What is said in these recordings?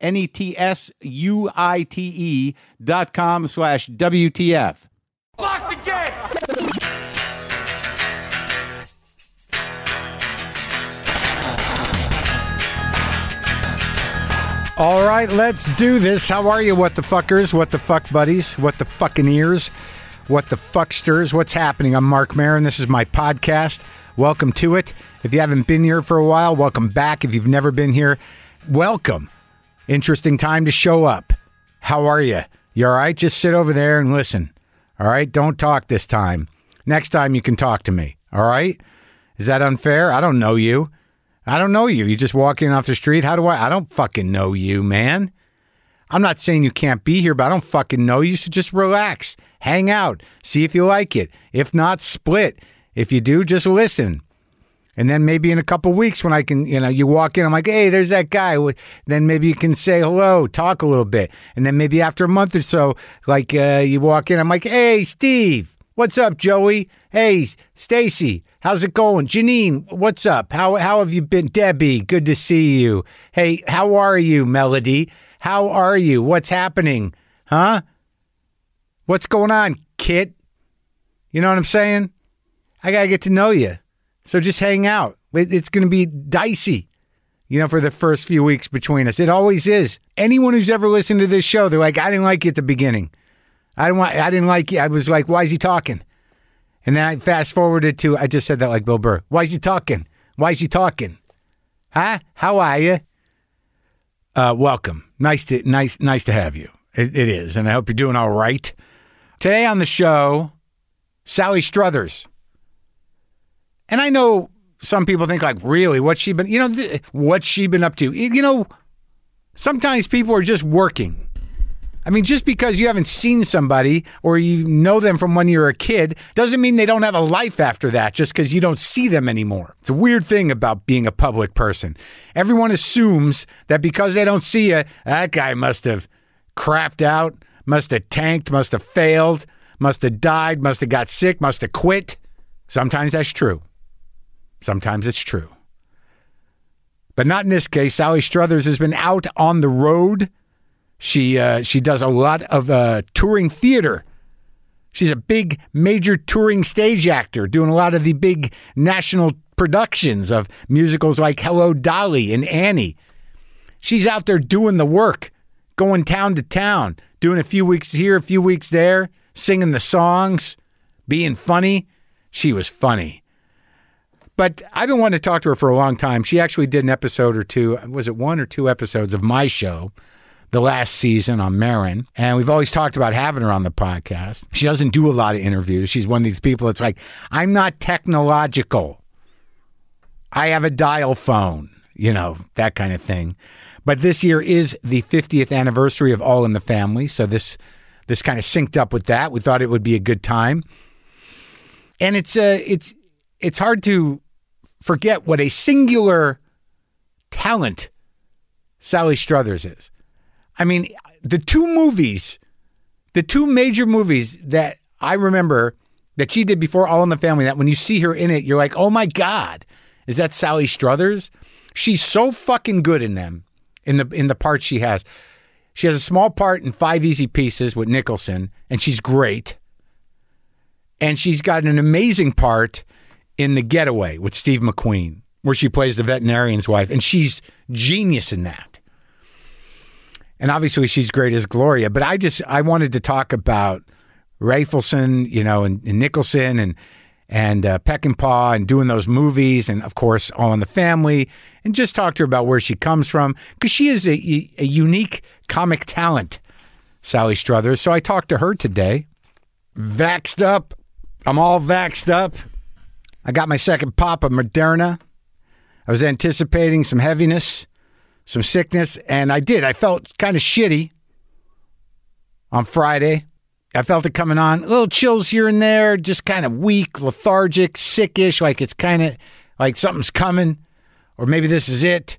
N E T S U I T E dot com slash WTF. Lock the gate! All right, let's do this. How are you, what the fuckers? What the fuck buddies? What the fucking ears? What the fucksters? What's happening? I'm Marc Maron. This is my podcast. Welcome to it. If you haven't been here for a while, welcome back. If you've never been here, welcome. Interesting time to show up. How are you? You all right? Just sit over there and listen. All right? Don't talk this time. Next time you can talk to me. All right? Is that unfair? I don't know you. I don't know you. You just walk in off the street. How do I? I don't fucking know you, man. I'm not saying you can't be here, but I don't fucking know you. So just relax, hang out, see if you like it. If not, split. If you do, just listen. And then maybe in a couple weeks when I can, you know, you walk in, I'm like, hey, there's that guy. Then maybe you can say hello, talk a little bit. And then maybe after a month or so, like uh, you walk in, I'm like, hey, Steve, what's up, Joey? Hey, Stacy, how's it going? Janine, what's up? How how have you been? Debbie, good to see you. Hey, how are you, Melody? How are you? What's happening? Huh? What's going on, Kit? You know what I'm saying? I got to get to know you. So just hang out. It's going to be dicey, you know, for the first few weeks between us. It always is. Anyone who's ever listened to this show, they're like, I didn't like you at the beginning. I didn't want, I didn't like you. I was like, why is he talking? And then I fast forwarded to, I just said that like Bill Burr. Why is he talking? Why is he talking? Huh? How are you? Uh, welcome. Nice to nice nice to have you. It, it is, and I hope you're doing all right. Today on the show, Sally Struthers. And I know some people think like, really, what's she been? You know, th- what's she been up to? You know, sometimes people are just working. I mean, just because you haven't seen somebody or you know them from when you were a kid doesn't mean they don't have a life after that just because you don't see them anymore. It's a weird thing about being a public person. Everyone assumes that because they don't see you, that guy must have crapped out, must have tanked, must have failed, must have died, must have got sick, must have quit. Sometimes that's true. Sometimes it's true. But not in this case. Sally Struthers has been out on the road. She uh, she does a lot of uh, touring theater. She's a big major touring stage actor, doing a lot of the big national productions of musicals like Hello Dolly and Annie. She's out there doing the work, going town to town, doing a few weeks here, a few weeks there, singing the songs, being funny. She was funny. But I've been wanting to talk to her for a long time. She actually did an episode or two, was it one or two episodes of my show the last season on Maron. And we've always talked about having her on the podcast. She doesn't do a lot of interviews. She's one of these people that's like, I'm not technological. I have a dial phone, you know, that kind of thing. But this year is the 50th anniversary of All in the Family, so this this kind of synced up with that. We thought it would be a good time. And it's uh it's it's hard to forget what a singular talent Sally Struthers is. I mean, the two movies, the two major movies that I remember that she did before All in the Family, that when you see her in it, you're like, oh my God, is that Sally Struthers? She's so fucking good in them, in the in the parts she has. She has a small part in Five Easy Pieces with Nicholson, and she's great. And she's got an amazing part in The Getaway with Steve McQueen, where she plays the veterinarian's wife, and she's genius in that. And obviously she's great as Gloria, but I just I wanted to talk about Rafelson, you know, and, and Nicholson and and uh, Peckinpah and doing those movies, and of course, All in the Family, and just talk to her about where she comes from because she is a, a unique comic talent, Sally Struthers. So I talked to her today. Vaxed up. I'm all vaxed up. I got my second pop of Moderna. I was anticipating some heaviness, some sickness, and I did. I felt kind of shitty on Friday. I felt it coming on. Little chills here and there, just kind of weak, lethargic, sickish, like it's kind of like something's coming, or maybe this is it.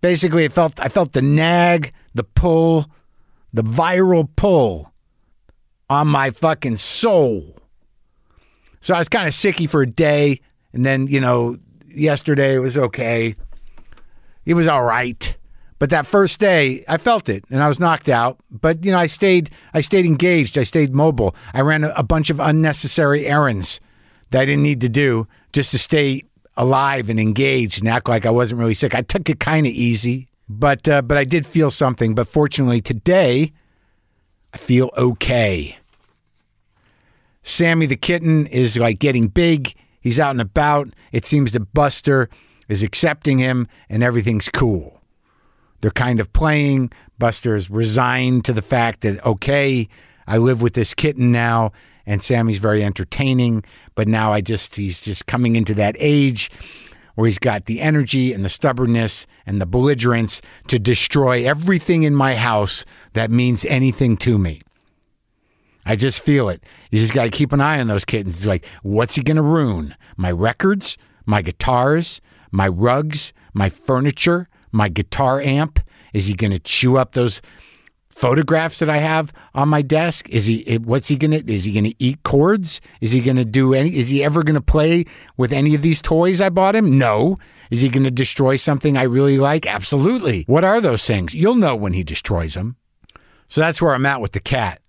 Basically, I felt I felt the nag, the pull, the viral pull on my fucking soul. So I was kind of sicky for a day, and then you know, yesterday it was okay. It was all right. But that first day, I felt it and I was knocked out. But you know, I stayed I stayed engaged, I stayed mobile. I ran a, a bunch of unnecessary errands that I didn't need to do just to stay alive and engaged and act like I wasn't really sick. I took it kind of easy, but uh, but I did feel something. But fortunately, today I feel okay. Sammy the kitten is like getting big. He's out and about. It seems that Buster is accepting him and everything's cool. They're kind of playing. Buster's resigned to the fact that, okay, I live with this kitten now, and Sammy's very entertaining, but now I just, he's just coming into that age where he's got the energy and the stubbornness and the belligerence to destroy everything in my house that means anything to me. I just feel it. You just got to keep an eye on those kittens. It's like, what's he going to ruin? My records, my guitars, my rugs, my furniture, my guitar amp? Is he going to chew up those photographs that I have on my desk? Is he eh, what's he going to is he going to eat cords? Is he going to do any is he ever going to play with any of these toys I bought him? No. Is he going to destroy something I really like? Absolutely. What are those things? You'll know when he destroys them. So that's where I'm at with the cat.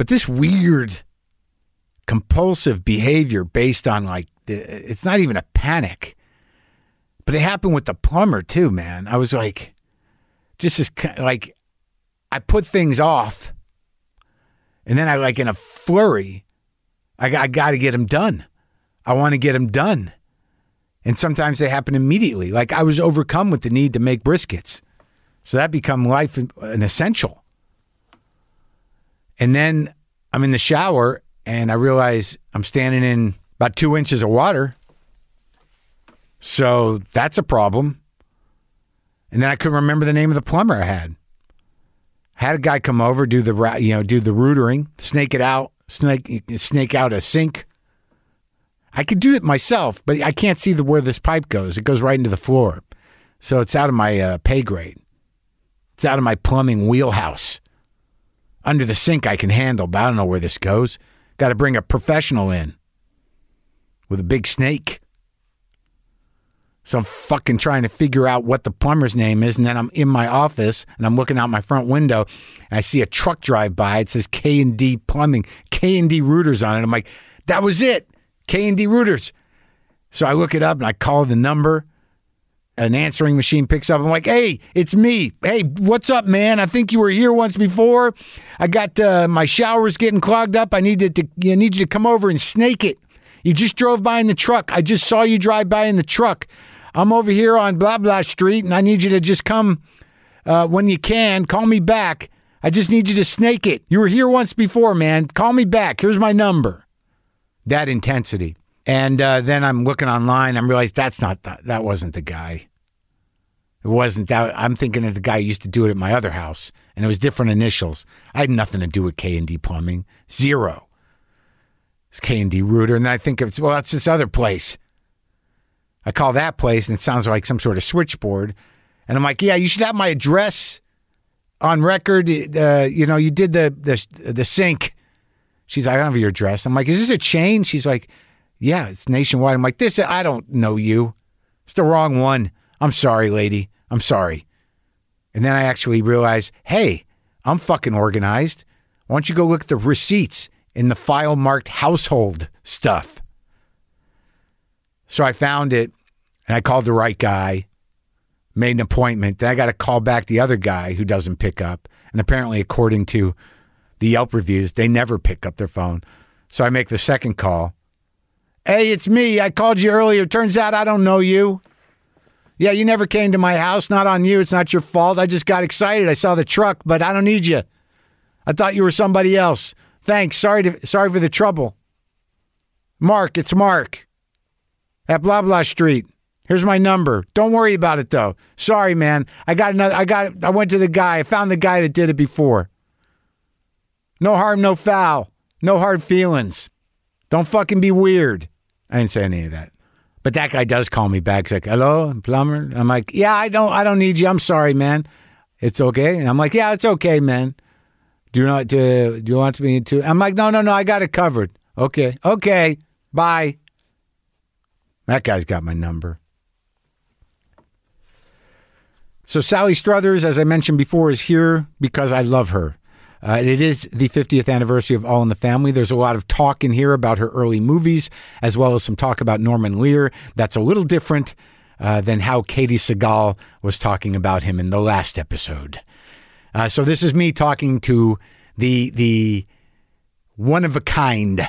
But this weird compulsive behavior based on like it's not even a panic but it happened with the plumber too, man. I was like, just as like, I put things off, and then I like in a flurry, I, I got to get them done. I want to get them done, and sometimes they happen immediately. Like I was overcome with the need to make briskets, so that become life an essential. And then I'm in the shower, and I realize I'm standing in about two inches of water so that's a problem. And then I couldn't remember the name of the plumber I had. Had a guy come over, do the you know do the rootering, snake it out, snake snake out a sink. I could do it myself, but I can't see the where this pipe goes. It goes right into the floor, so it's out of my uh, pay grade. It's out of my plumbing wheelhouse. Under the sink, I can handle, but I don't know where this goes. Got to bring a professional in with a big snake. So I'm fucking trying to figure out what the plumber's name is. And then I'm in my office and I'm looking out my front window and I see a truck drive by. It says K and D Plumbing, K and D Rooters on it. I'm like, that was it. K and D Rooters. So I look it up and I call the number. An answering machine picks up. I'm like, hey, it's me. Hey, what's up, man? I think you were here once before. I got uh, my showers getting clogged up. I needed to, I need you to come over and snake it. You just drove by in the truck. I just saw you drive by in the truck. I'm over here on blah blah street, and I need you to just come uh, when you can. Call me back. I just need you to snake it. You were here once before, man. Call me back. Here's my number. That intensity. And uh, then I'm looking online. I'm realized that's not the, that wasn't the guy. It wasn't that. I'm thinking of the guy who used to do it at my other house, and it was different initials. I had nothing to do with K and D Plumbing. Zero. It's K and D Rooter, and I think it's well, that's this other place. I call that place and it sounds like some sort of switchboard. And I'm like, yeah, you should have my address on record. Uh, you know, you did the, the the sink. She's like, I don't have your address. I'm like, is this a chain? She's like, yeah, it's nationwide. I'm like, this, I don't know you. It's the wrong one. I'm sorry, lady. I'm sorry. And then I actually realized, hey, I'm fucking organized. Why don't you go look at the receipts in the file marked household stuff? So I found it and I called the right guy, made an appointment. Then I got to call back the other guy who doesn't pick up. And apparently, according to the Yelp reviews, they never pick up their phone. So I make the second call. Hey, it's me. I called you earlier. Turns out I don't know you. Yeah, you never came to my house. Not on you. It's not your fault. I just got excited. I saw the truck, but I don't need you. I thought you were somebody else. Thanks. Sorry to, sorry for the trouble. Mark, it's Mark. At blah blah street. Here's my number. Don't worry about it though. Sorry, man. I got another I got I went to the guy. I found the guy that did it before. No harm, no foul. No hard feelings. Don't fucking be weird. I didn't say any of that. But that guy does call me back. He's like, "Hello, plumber." I'm like, "Yeah, I don't, I don't need you. I'm sorry, man. It's okay." And I'm like, "Yeah, it's okay, man. Do you not to? Do you want me to?" I'm like, "No, no, no. I got it covered." Okay, okay. Bye. That guy's got my number. So Sally Struthers, as I mentioned before, is here because I love her. Uh, it is the 50th anniversary of All in the Family. There's a lot of talk in here about her early movies, as well as some talk about Norman Lear. That's a little different uh, than how Katey Sagal was talking about him in the last episode. Uh, so this is me talking to the the one of a kind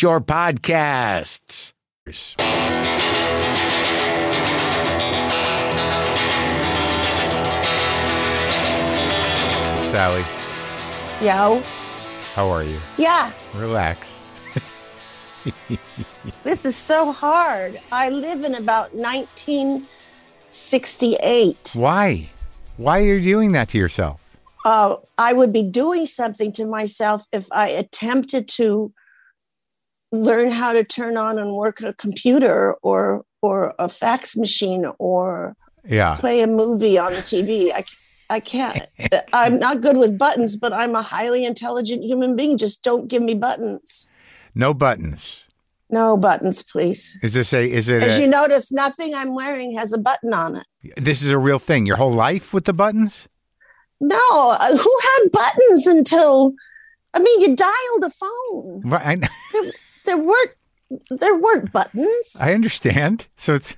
your podcasts. Sally, Yo. how are you? Yeah, Relax. this is so hard. I live in about 1968. Why? Why are you doing that to yourself? Uh, I would be doing something to myself if I attempted to learn how to turn on and work a computer or or a fax machine or Yeah. play a movie on the TV. I, I can't. I'm not good with buttons, but I'm a highly intelligent human being. Just don't give me buttons. No buttons. No buttons, please. Is this a? Is it? As A, you notice, nothing I'm wearing has a button on it. this is a real thing. Your whole life with the buttons? No, uh, who had buttons until? I mean, you dialed a phone. Right. There weren't. There weren't buttons. I understand. So it's.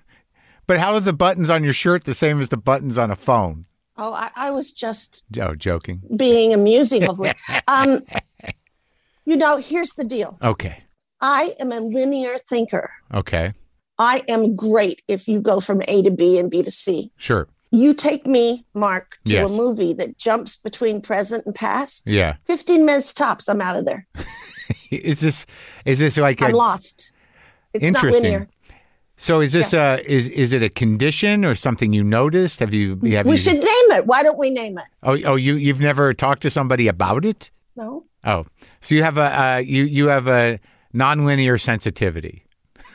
But how are the buttons on your shirt the same as the buttons on a phone? oh, I, I was just Oh, joking. being amusing. Hopefully, um, you know. Here's the deal. Okay. I am a linear thinker. Okay. I am great if you go from A to B and B to C. Sure. You take me, Mark, to Yes. a movie that jumps between present and past. Yeah. 15 minutes tops, I'm out of there. Is this? Is this like a? I'm lost. It's not Interesting. linear. So is this uh is is it a condition or something you noticed? Have you have We you? should name it. Why don't we name it? Oh oh you you've never talked to somebody about it? No. Oh, so you have a uh, you you have a nonlinear sensitivity.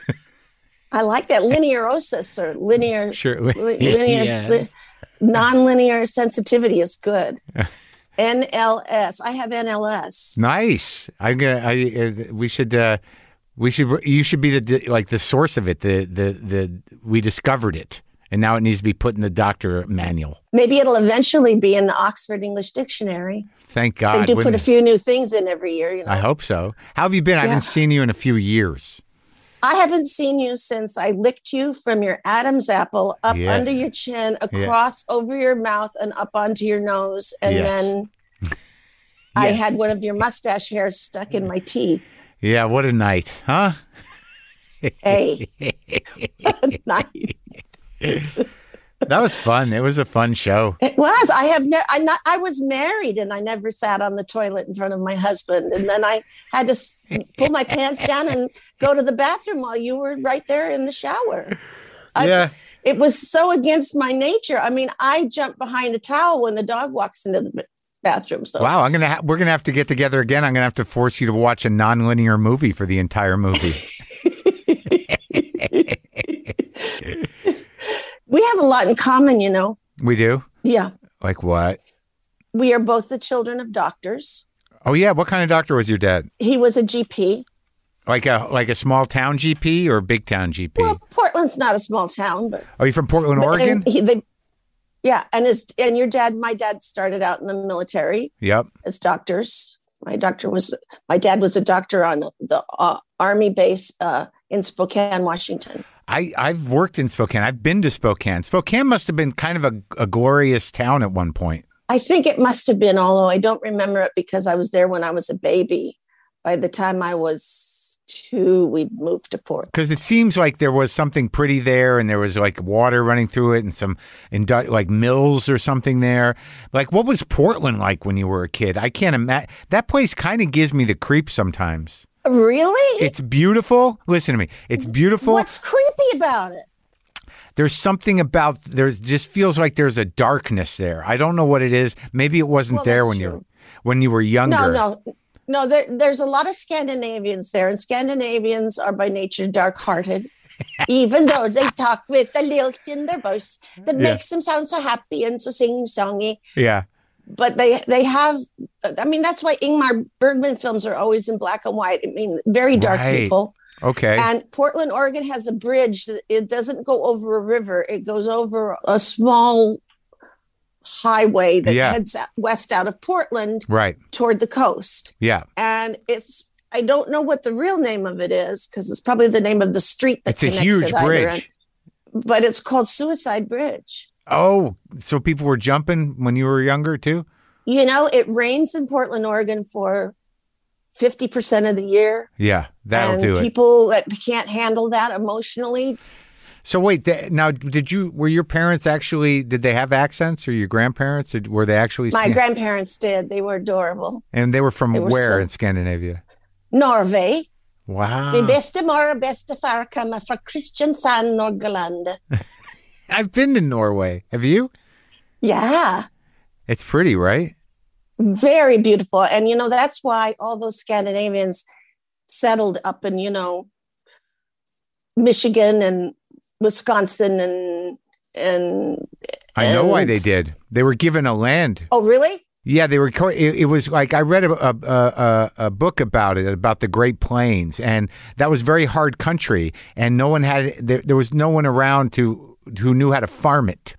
I like that linearosis or linear, Sure. li- linear, Yeah. li- non-linear sensitivity is good. NLS. I have NLS. Nice. I'm gonna. I uh, we should. uh We should. You should be the like the source of it. The the the we discovered it, and now it needs to be put in the doctor manual. Maybe it'll eventually be in the Oxford English Dictionary. Thank God. They do put a few new things in every year. You know, I hope so. How have you been? I haven't seen you in a few years. I haven't seen you since I licked you from your Adam's apple up Yeah. under your chin, across over your mouth, and up onto your nose. And Yes. then I had one of your mustache hairs stuck in my teeth. Yeah. What a night, huh? Hey, nice. That was fun. It was a fun show. It was. I have ne- I not I was married and I never sat on the toilet in front of my husband. And then I had to s- pull my pants down and go to the bathroom while you were right there in the shower. I- yeah. It was so against my nature. I mean, I jump behind a towel when the dog walks into the bathroom. So Wow, I'm gonna ha- we're gonna have to get together again. I'm gonna have to force you to watch a non-linear movie for the entire movie. we have a lot in common, you know. we do. Yeah. Like what? We are both the children of doctors. Oh yeah, what kind of doctor was your dad? He was a GP. Like a like a small town GP or a big town GP? Well, Portland's not a small town, but Are you from Portland, Oregon? he- they- yeah, and his and your dad, my dad started out in the military Yep. as doctors. My doctor was my dad was a doctor on the uh, army base uh, in Spokane, Washington. I, I've worked in Spokane. I've been to Spokane. Spokane must have been kind of a, a glorious town at one point. I think it must have been, although I don't remember it because I was there when I was a baby. By the time I was two, we'd moved to Port. Because it seems like there was something pretty there, and there was like water running through it, and some indu- like mills or something there. Like, what was Portland like when you were a kid? I can't imagine. That place kind of gives me the creep sometimes. Really? It's beautiful. Listen to me. It's beautiful. What's creepy about it? there's something about there just feels like there's a darkness there. I don't know what it is. Maybe it wasn't Well, there when you true. when you were younger. No, no, no. There, there's a lot of Scandinavians there, and Scandinavians are by nature dark-hearted. Even though they talk with a lilt in their voice that Yeah. makes them sound so happy and so sing-songy, Yeah. But they they have. I mean, that's why Ingmar Bergman films are always in black and white. I mean, very dark Right. people. Okay. And Portland, Oregon has a bridge that it doesn't go over a river. It goes over a small highway that Yeah. heads west out of Portland right. toward the coast. Yeah. And it's I don't know what the real name of it is because it's probably the name of the street that It's a connects huge it bridge. end. But it's called Suicide Bridge. Oh, so people were jumping when you were younger too? You know, it rains in Portland, Oregon for 50% of the year. Yeah, that'll do it. people that can't handle that emotionally So wait, th- now did you were your parents actually did they have accents or your grandparents did, were they actually My Scan- grandparents did. They were adorable. and they were from they were where so- in Scandinavia? Norway. Wow. Min bästa mor och bästa far kommer från Kristiansand, Norgeland. I've been to Norway. Have you? Yeah, It's pretty, right? very beautiful. And, you know, that's why all those Scandinavians settled up in, you know, Michigan and Wisconsin and, and, I know why they did. They were given a land. oh, really? Yeah, they were. It, it was like I read a, a, a, a book about it about the Great Plains, and that was very hard country, and no one had there, there was no one around to who knew how to farm it.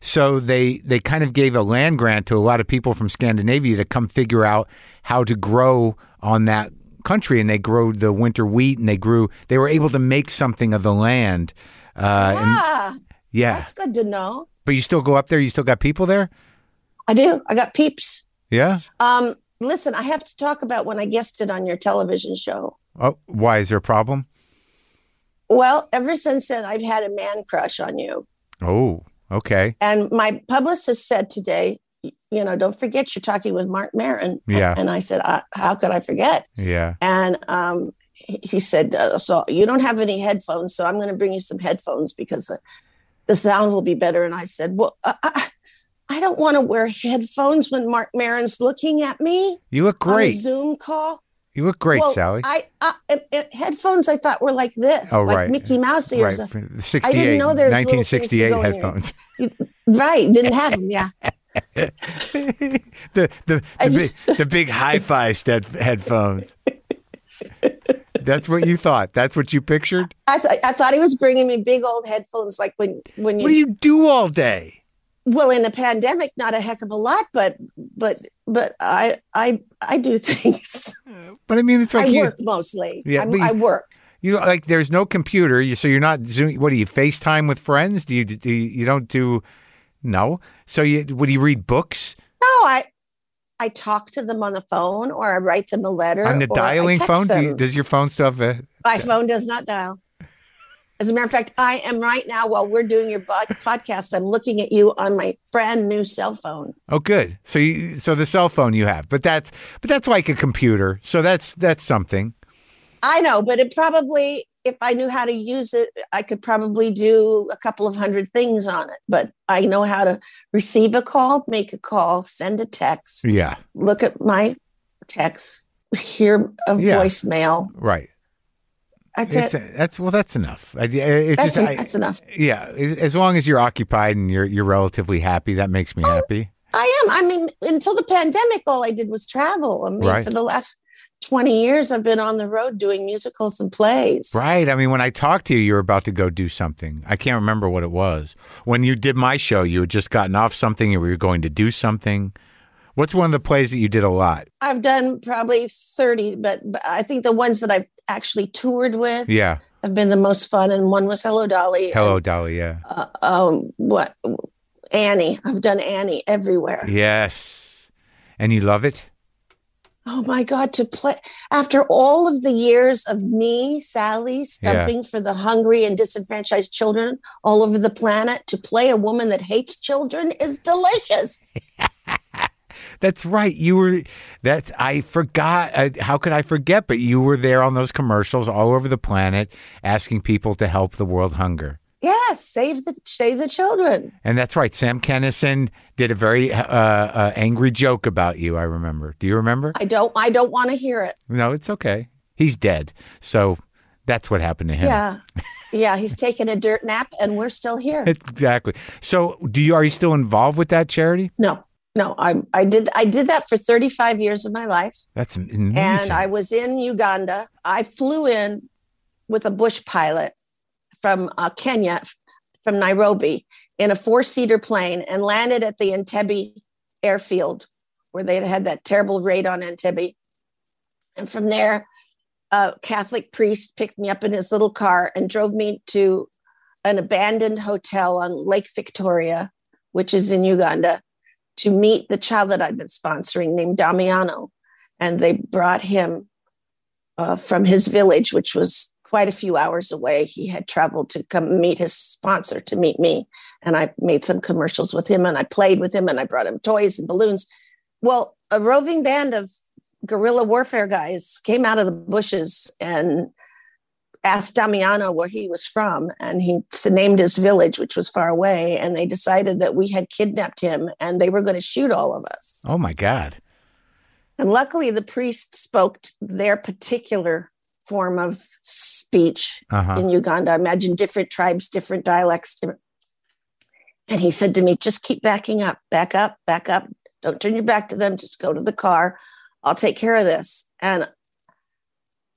So they they kind of gave a land grant to a lot of people from Scandinavia to come figure out how to grow on that country, and they grew the winter wheat, and they grew. They were able to make something of the land. Uh, and yeah, yeah, that's good to know. but you still go up there. You still got people there. I do. I got peeps. Yeah. Um, listen, I have to talk about when I guested on your television show. Oh, why is there a problem? Well, ever since then, I've had a man crush on you. Oh, okay. And my publicist said today, you know, don't forget you're talking with Marc Maron. Yeah. And I said, I, how could I forget? Yeah. And um, he he said, uh, so you don't have any headphones, so I'm going to bring you some headphones because the, the sound will be better. And I said, well, uh, I, I don't want to wear headphones when Marc Maron's looking at me You look on a great. Zoom call. You look great, Well, Sally. I, I headphones I thought were like this, Oh, like right. Mickey Mouse ears. right. 68, didn't know there was little things to 1968 go in your- headphones. Right, didn't have them. Yeah, the the I the, big, just- the big hi-fi stead headphones. That's what you thought. That's what you pictured. I, th- I thought he was bringing me big old headphones, like when when you, What do you do all day? Well in a pandemic, not a heck of a lot, but but but I I I do things. But I mean, it's like I you, work mostly. Yeah, I'm- you- I work. you know, like there's no computer, you, so you're not Zoom. What do you FaceTime with friends? Do you do you, you don't do? No. So you would you read books No, I I talk to them on the phone, or I write them a letter on the dialing phone? Do you, does your phone stuff? Uh, My phone does not dial. As a matter of fact, I am right now while we're doing your bod- podcast. I'm looking at you on my brand new cell phone. Oh, good. So you, so the cell phone you have, but that's but that's like a computer. So that's that's something. I know, but it probably, if I knew how to use it, I could probably do a couple of hundred things on it. But I know how to receive a call, make a call, send a text, Yeah. look at my text, hear a Yeah. voicemail. Right. That's It's, it. that's well. That's enough. I, it's That's, just, en- I- that's enough. yeah. As long as you're occupied and you're you're relatively happy, that makes me Oh, happy. I am. I mean, until the pandemic, all I did was travel. I mean, Right. for the last 20 years, I've been on the road doing musicals and plays. Right. I mean, when I talked to you, you were about to go do something. I can't remember what it was. When you did my show, you had just gotten off something and we were going to do something. What's one of the plays that you did a lot? I've done probably 30, but, but I think the ones that I've actually toured with Yeah. have been the most fun. And one was Hello Dolly. Hello, Dolly. Yeah. And, uh, um, what? Annie. I've done Annie everywhere. Yes. And you love it? Oh my God, to play after all of the years of me, Sally, stumping for the hungry and disenfranchised children all over the planet, to play a woman that hates children is delicious. That's right. You were that I forgot. I, how could I forget? But you were there on those commercials all over the planet asking people to help the world hunger. Yes, save the save the children. And that's right. Sam Kinison did a very uh, uh, angry joke about you. I remember. Do you remember? I don't I don't want to hear it. No, it's okay. He's dead. So that's what happened to him. Yeah. Yeah, he's taking a dirt nap and we're still here. Exactly. So, do you are you still involved with that charity? No. No, I I did I did that for 35 years of my life. That's amazing. and I was in Uganda. I flew in with a bush pilot from uh, Kenya, from Nairobi, in a four seater plane and landed at the Entebbe airfield where they had that terrible raid on Entebbe. And from there, a Catholic priest picked me up in his little car and drove me to an abandoned hotel on Lake Victoria, which is in Uganda, to meet the child that I'd been sponsoring named Damiano and they brought him uh, from his village, which was quite a few hours away. He had traveled to come meet his sponsor to meet me, and I made some commercials with him, and I played with him, and I brought him toys and balloons. Well, a roving band of guerrilla warfare guys came out of the bushes and asked Damiano where he was from, and he named his village, which was far away, and they decided that we had kidnapped him, and they were going to shoot all of us. oh my God. And luckily, the priest spoke their particular form of speech Uh huh. in Uganda. I imagine different tribes, different dialects. And he said to me, just keep backing up, back up, back up. Don't turn your back to them. Just go to the car. I'll take care of this. And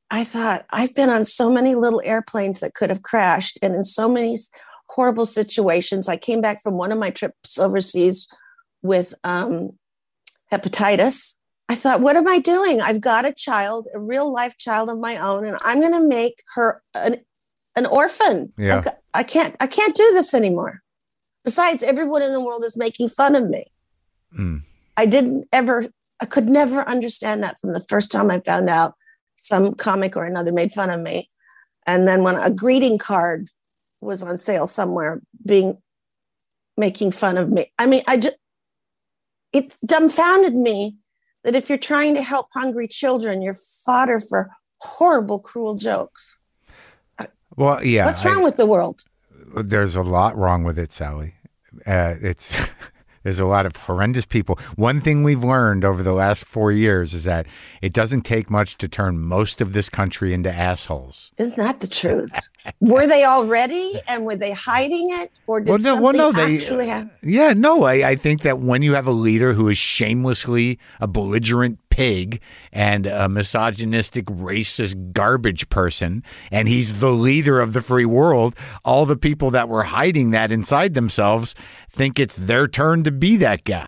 I thought, I've been on so many little airplanes that could have crashed and in so many horrible situations. I came back from one of my trips overseas with um, hepatitis. I thought, what am I doing? I've got a child, a real life child of my own, and I'm going to make her an, an orphan. Yeah. I, I can't, I can't do this anymore. Besides, everyone in the world is making fun of me. Mm. I didn't ever, I could never understand that from the first time I found out some comic or another made fun of me. And then when a greeting card was on sale somewhere being making fun of me, I mean, I just, it dumbfounded me that if you're trying to help hungry children, you're fodder for horrible, cruel jokes. Well, yeah. What's I- wrong with the world? there's a lot wrong with it, Sally. Uh, it's there's a lot of horrendous people. One thing we've learned over the last four years is that it doesn't take much to turn most of this country into assholes. Isn't that the truth? were they already and were they hiding it? Or did Well, no- something well, no, they- actually happen? Yeah, no, I, I think that when you have a leader who is shamelessly a belligerent pig and a misogynistic, racist garbage person, and he's the leader of the free world, all the people that were hiding that inside themselves think it's their turn to be that guy.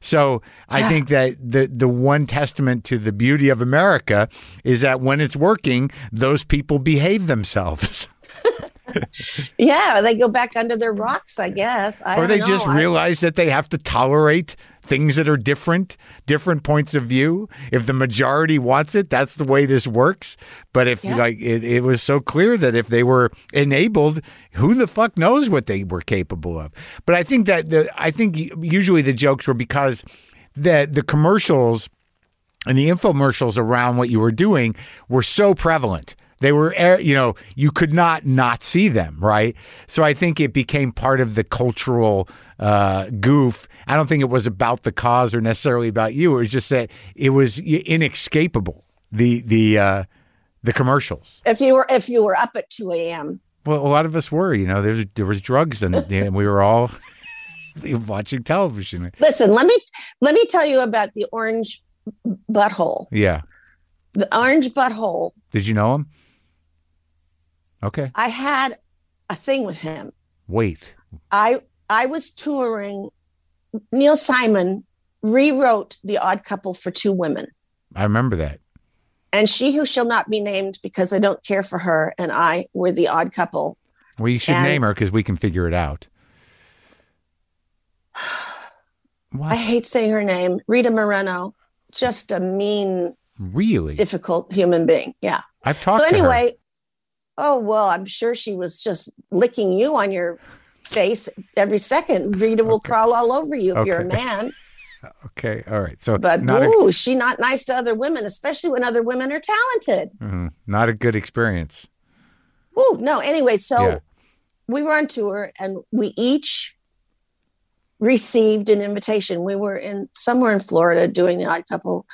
So I Yeah. think that the the one testament to the beauty of America is that when it's working, those people behave themselves. yeah, they go back under their rocks, I guess. I or they know. just realize that they have to tolerate things that are different, different points of view. If the majority wants it, that's the way this works. But if Yeah. like it, it was so clear that if they were enabled, who the fuck knows what they were capable of? But I think that the I think usually the jokes were because the the commercials and the infomercials around what you were doing were so prevalent. They were, eh, you know, you could not not see them, right? So I think it became part of the cultural uh, goof. I don't think it was about the cause or necessarily about you. It was just that it was inescapable. The the uh, the commercials. if you were if you were up at two a.m. Well, a lot of us were, you know, there was, there was drugs and, and we were all watching television. Listen, let me let me tell you about the orange butthole. Yeah. The orange butthole. Did you know him? Okay. I had a thing with him. Wait. I I was touring. Neil Simon rewrote The Odd Couple for two women, I remember that. and she who shall not be named because I don't care for her and I were the odd couple. We should And- name her because we can figure it out. What? I hate saying her name, Rita Moreno. Just a mean, really? difficult human being. Yeah. I've talked so to her. anyway, oh well, I'm sure she was just licking you on your face every second. Rita will Okay. crawl all over you if you're a man. Okay. All right. So But not a, ooh, she not nice to other women, especially when other women are talented. mhm, not a good experience. Ooh, no. Anyway, so Yeah. we were on tour and we each received an invitation. We were in somewhere in Florida doing the odd couple.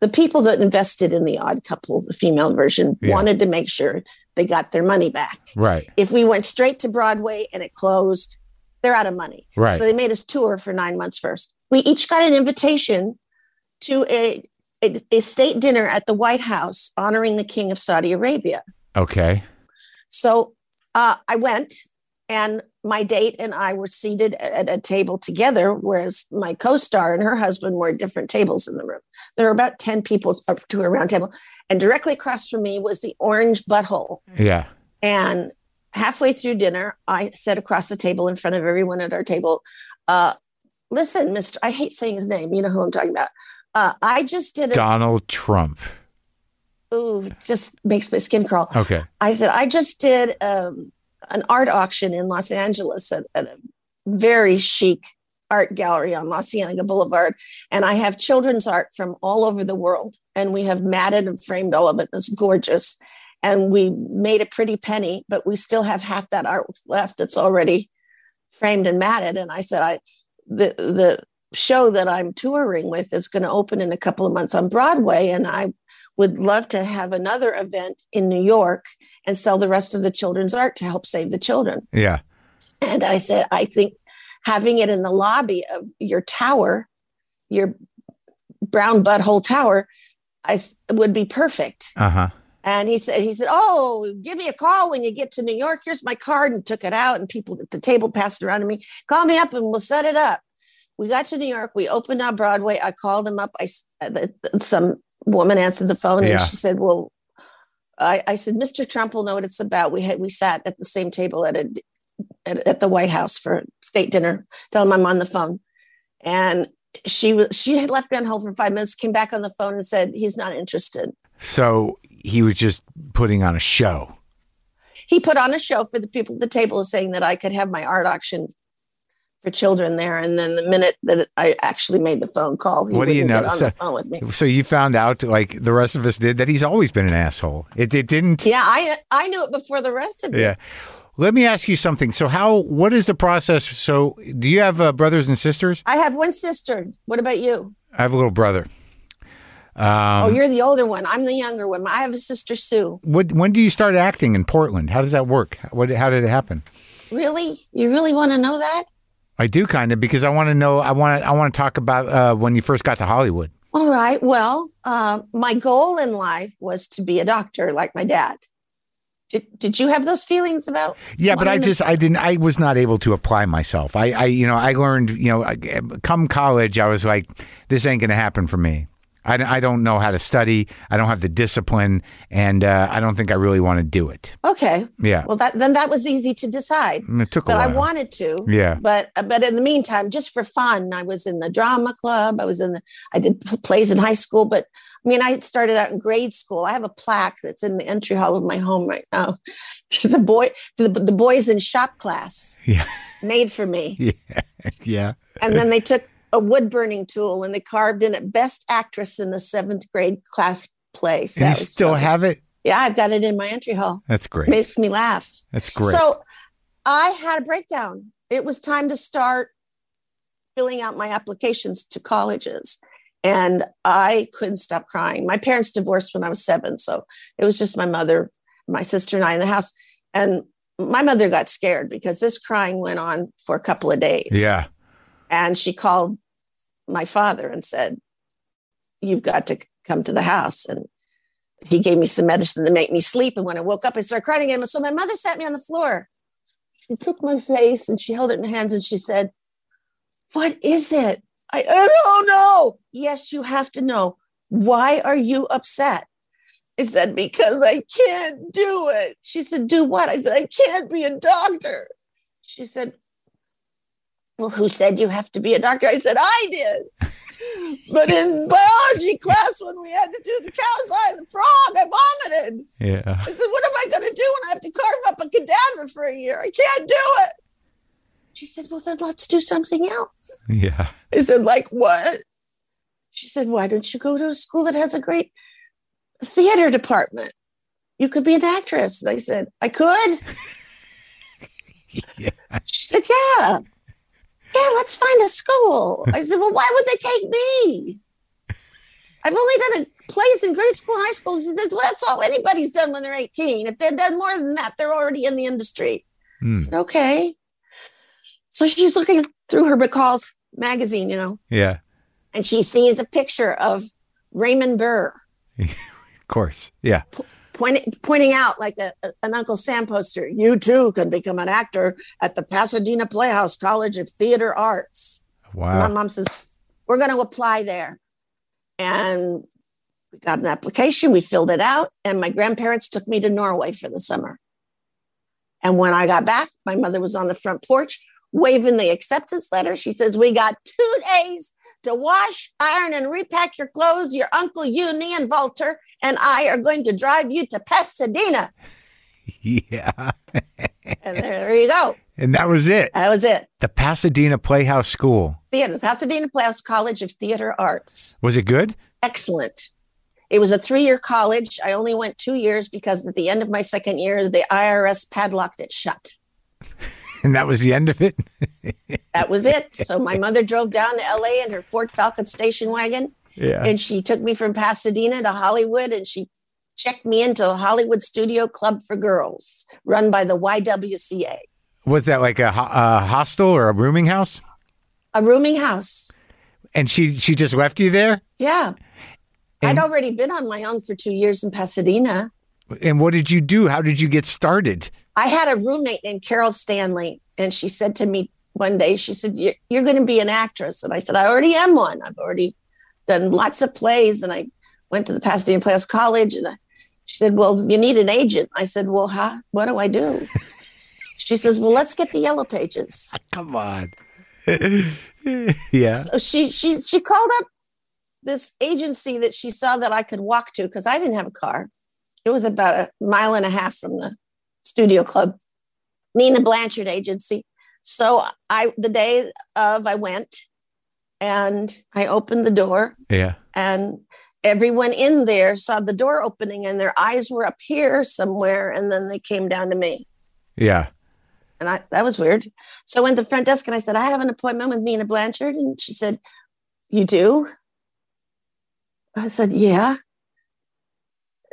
The people that invested in the odd couple, the female version, Yeah. wanted to make sure they got their money back. Right. If we went straight to Broadway and it closed, they're out of money. Right. So they made us tour for nine months first. We each got an invitation to a, a, a state dinner at the White House honoring the King of Saudi Arabia. Okay. So uh, I went, and my date and I were seated at a table together, whereas my co star and her husband were at different tables in the room. There were about 10 people to a round table. And directly across from me was the orange butthole. Yeah. And halfway through dinner, I said across the table in front of everyone at our table, uh, listen, Mr. I hate saying his name. You know who I'm talking about. Uh, I just did a, Donald Trump. ooh, just makes my skin crawl. Okay. I said, I just did um, an art auction in Los Angeles at, at a very chic art gallery on La Cienega Boulevard. And I have children's art from all over the world. And we have matted and framed all of it. It's gorgeous. And we made a pretty penny, but we still have half that art left that's already framed and matted. And I said, I the the show that I'm touring with is going to open in a couple of months on Broadway. And I would love to have another event in New York and sell the rest of the children's art to help save the children. Yeah. And I said, I think having it in the lobby of your tower, your brown butthole tower, I would be perfect. Uh huh. And he said, he said, Oh, give me a call when you get to New York. Here's my card and took it out. And people at the table passed it around to me. Call me up and we'll set it up. We got to New York. We opened on Broadway. I called him up. I uh, some woman answered the phone Yeah. and she said, Well, I, I said, Mr. Trump will know what it's about. We had we sat at the same table at a at, at the White House for state dinner. Tell him I'm on the phone. And she was she had left me on hold for five minutes, came back on the phone and said, He's not interested. So he was just putting on a show. he put on a show for the people at the table saying that I could have my art auction for children there. And then the minute that I actually made the phone call, he What do you know? So- the phone with me. So you found out, like the rest of us did, that he's always been an asshole. It, it didn't. Yeah, I I knew it before the rest of you. Yeah. Let me ask you something. So, how? What is the process? So, do you have uh, brothers and sisters? I have one sister. What about you? I have a little brother. Um, oh, you're the older one. I'm the younger one. I have a sister Sue. what, when do you start acting in Portland? How does that work? What? How did it happen? Really? You really want to know that? I do kind of because I want to know. I want to. I want to talk about uh, when you first got to Hollywood. All right. Well, uh, my goal in life was to be a doctor like my dad. Did, did you have those feelings about? Yeah, but I to- just I didn't I was not able to apply myself. I I you know I learned you know come college I was like this ain't gonna happen for me. I, I don't know how to study. I don't have the discipline, and uh, I don't think I really want to do it. Okay. Yeah. Well, that then that was easy to decide. It took a But I wanted to. Yeah. But but in the meantime, just for fun, I was in the drama club. I was in the I did plays in high school. But I mean, I started out in grade school. I have a plaque that's in the entry hall of my home right now. the boy, the, the boys in shop class Yeah. made for me. Yeah. Yeah. And then they took a wood burning tool and they carved in it best actress in the seventh grade class play. And you still Struthers. have it? Yeah, I've got it in my entry hall. That's great. Makes me laugh. That's great. So I had a breakdown. It was time to start filling out my applications to colleges. And I couldn't stop crying. My parents divorced when I was seven. So it was just my mother, my sister, and I in the house. And my mother got scared because this crying went on for a couple of days. yeah. And she called my father and said, You've got to come to the house. And he gave me some medicine to make me sleep. And when I woke up, I started crying again. So my mother sat me on the floor. She took my face and she held it in her hands and she said, What is it? I, I don't know. Yes, you have to know. Why are you upset? I said, Because I can't do it. She said, Do what? I said, I can't be a doctor. She said, well, who said you have to be a doctor? I said, I did. But in biology class, when we had to do the cow's eye and the frog, I vomited. Yeah. I said, What am I going to do when I have to carve up a cadaver for a year? I can't do it. She said, Well, then let's do something else. Yeah. I said, Like what? She said, Why don't you go to a school that has a great theater department? You could be an actress. And I said, I could. Yeah. She said, Yeah. Yeah, let's find a school. I said, Well, why would they take me? I've only done a plays in grade school and high school. She says, Well, that's all anybody's done when they're 18. If they've done more than that, they're already in the industry. Hmm. I said, Okay. So she's looking through her McCall's magazine, you know, Yeah. and she sees a picture of Raymond Burr Of course. Yeah. Pointing pointing out like a, a- an Uncle Sam poster. You too can become an actor at the Pasadena Playhouse College of Theater Arts. Wow. My mom says, We're going to apply there. And we got an application, we filled it out, and my grandparents took me to Norway for the summer. And when I got back, my mother was on the front porch waving the acceptance letter. She says, We got two days to wash, iron, and repack your clothes. Your uncle, Uni, and Walter and I are going to drive you to Pasadena. Yeah. And there you go. And that was it. That was it. The Pasadena Playhouse School. Theater, Pasadena Playhouse College of Theater Arts. Was it good? excellent. It was a three year college. I only went two years because at the end of my second year, the IRS padlocked it shut. And that was the end of it? That was it. So my mother drove down to LA in her Ford Falcon station wagon Yeah. and she took me from Pasadena to Hollywood and she checked me into the Hollywood Studio Club for Girls run by the YWCA, Was that like a, a hostel or a rooming house? a rooming house. And she she just left you there? Yeah. And- I'd already been on my own for two years in Pasadena. And what did you do? How did you get started? I had a roommate named Carol Stanley, and she said to me one day, she said, You're, you're going to be an actress. And I said, I already am one. I've already done lots of plays, and I went to the Pasadena Playhouse College. And I, she said, Well, you need an agent. I said, Well, how, what do I do? she says, Well, let's get the yellow pages. Come on. yeah. So she, she, she called up this agency that she saw that I could walk to because I didn't have a car. It was about a mile and a half from the studio club, Nina Blanchard agency. So I, the day of, I went and I opened the door Yeah. and everyone in there saw the door opening and their eyes were up here somewhere and then they came down to me. Yeah. And I, that was weird. So I went to the front desk and I said, I have an appointment with Nina Blanchard. And she said, You do? I said, Yeah.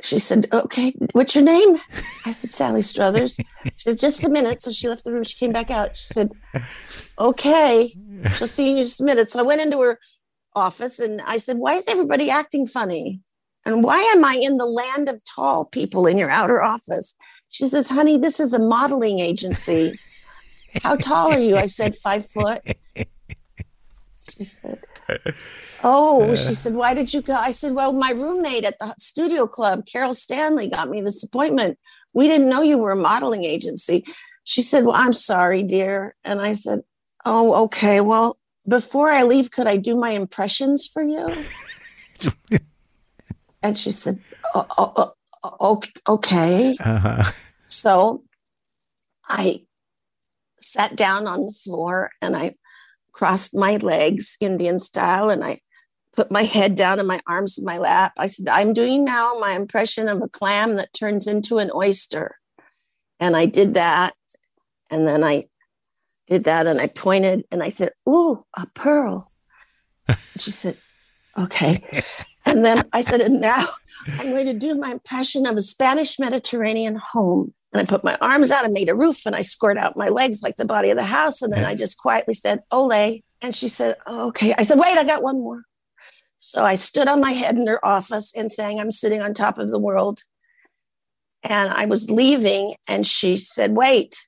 She said, Okay, what's your name? I said, Sally Struthers. She said, Just a minute. So she left the room. She came back out. She said, Okay, she'll see you in just a minute. So I went into her office and I said, Why is everybody acting funny? And why am I in the land of tall people in your outer office? She says, honey, this is a modeling agency. How tall are you? I said, five foot. She said, Oh, Uh. she said, why did you go? I said, well, my roommate at the studio club, Carol Stanley, got me this appointment. We didn't know you were a modeling agency. She said, well, I'm sorry, dear. And I said, oh, okay. Well, before I leave, could I do my impressions for you? and she said, oh, oh, oh, okay. Uh-huh. So I sat down on the floor and I crossed my legs Indian style and I put my head down and my arms in my lap. I said, I'm doing now my impression of a clam that turns into an oyster. And I did that. And then I did that and I pointed and I said, Ooh, a pearl. she said, Okay. And then I said, And now I'm going to do my impression of a Spanish Mediterranean home. And I put my arms out and made a roof and I scored out my legs like the body of the house. And then I just quietly said, Ole. And she said, oh, Okay. I said, Wait, I got one more. So I stood on my head in her office and saying, I'm sitting on top of the world. And I was leaving, and she said, Wait,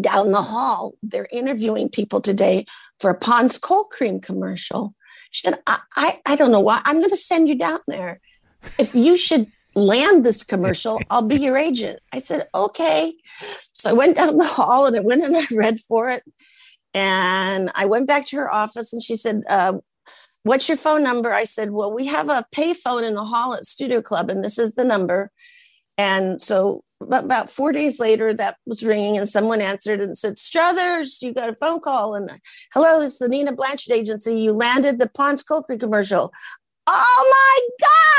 down the hall, they're interviewing people today for a Pond's cold cream commercial. She said, I, I, I don't know why. I'm going to send you down there. If you should land this commercial, I'll be your agent. I said, Okay. So I went down the hall and I went and I read for it. And I went back to her office and she said, uh, What's your phone number? I said, Well, we have a pay phone in the hall at Studio Club, and this is the number. And so about four days later, that was ringing, and someone answered and said, Struthers, you got a phone call. And hello, this is the Nina Blanchard Agency. You landed the Ponds Cold Cream commercial. Oh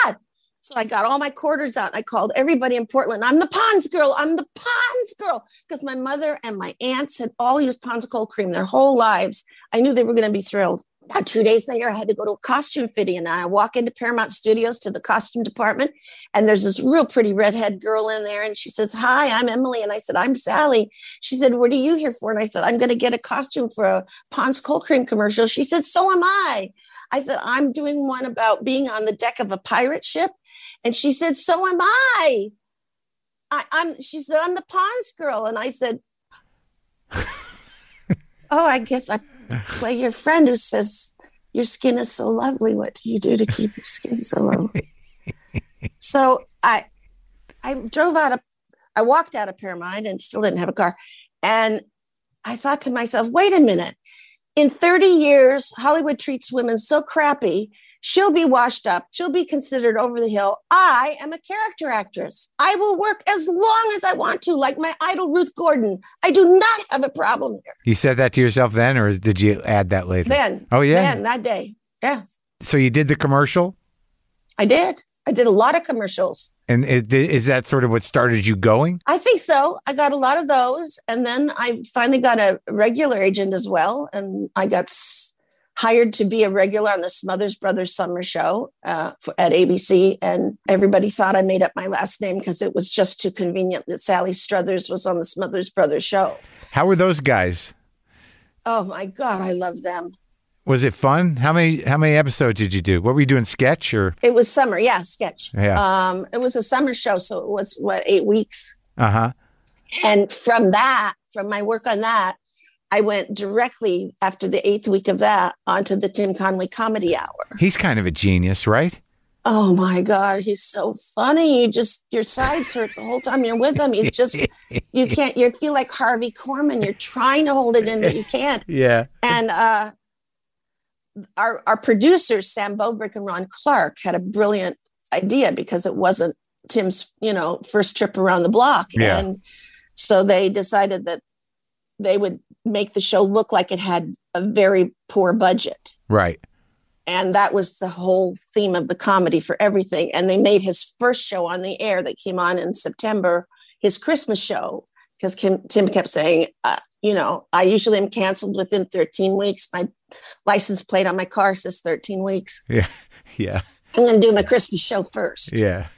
my God. So I got all my quarters out and I called everybody in Portland. I'm the Ponds girl. I'm the Ponds girl. Because my mother and my aunts had all used Ponds cold cream their whole lives. I knew they were going to be thrilled. About two days later, I had to go to a costume fitting, and I walk into Paramount Studios to the costume department, and there's this real pretty redhead girl in there, and she says, "Hi, I'm Emily," and I said, "I'm Sally." She said, "What are you here for?" And I said, "I'm going to get a costume for a Pond's cold cream commercial." She said, "So am I." I said, "I'm doing one about being on the deck of a pirate ship," and she said, "So am I." I, I'm. She said, "I'm the Ponds girl," and I said, "Oh, I guess I." Well, your friend who says your skin is so lovely. What do you do to keep your skin so lovely? so I, I drove out of, I walked out of Paramount and still didn't have a car, and I thought to myself, wait a minute. In 30 years, Hollywood treats women so crappy. She'll be washed up. She'll be considered over the hill. I am a character actress. I will work as long as I want to, like my idol Ruth Gordon. I do not have a problem here. You said that to yourself then, or did you add that later? Then, Oh, yeah? then that day, yeah, So you did the commercial, I did. I did a lot of commercials. and is, is that sort of what started you going? I think so. I got a lot of those, and then I finally got a regular agent as well, and I got s- hired to be a regular on the Smothers Brothers Summer Show uh, for, at ABC. And everybody thought I made up my last name because it was just too convenient that Sally Struthers was on the Smothers Brothers show. How were those guys? Oh my God, I love them. Was it fun? How many how many episodes did you do? What were you doing? Sketch or It was summer, yeah, sketch. Yeah. Um, it was a summer show, so it was what eight weeks. uh huh? And from that, from my work on that, I went directly after the eighth week of that onto the Tim Conway Comedy Hour. He's kind of a genius, right? Oh my God, he's so funny. You just your sides hurt the whole time you're with him. It's just you can't. You feel like Harvey Korman. You're trying to hold it in, but you can't. Yeah. And uh, our our producers Sam Bobrick and Ron Clark had a brilliant idea because it wasn't Tim's you know first trip around the block, Yeah. and so they decided that they would make the show look like it had a very poor budget. Right. And that was the whole theme of the comedy for everything. And they made his first show on the air that came on in September, his Christmas show, because Tim kept saying, uh, you know, I usually am canceled within 13 weeks. My license plate on my car says 13 weeks. Yeah. Yeah. I'm going to do my Christmas show first. Yeah.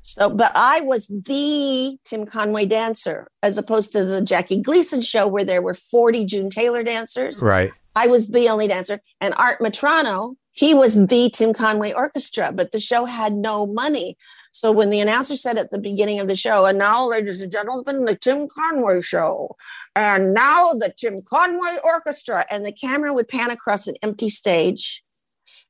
So, but I was the Tim Conway dancer, as opposed to the Jackie Gleason show where there were 40 June Taylor dancers. Right. I was the only dancer. And Art Metrano, he was the Tim Conway Orchestra, but the show had no money. So when the announcer said at the beginning of the show, and now, ladies and gentlemen, the Tim Conway show, and now the Tim Conway Orchestra, and the camera would pan across an empty stage.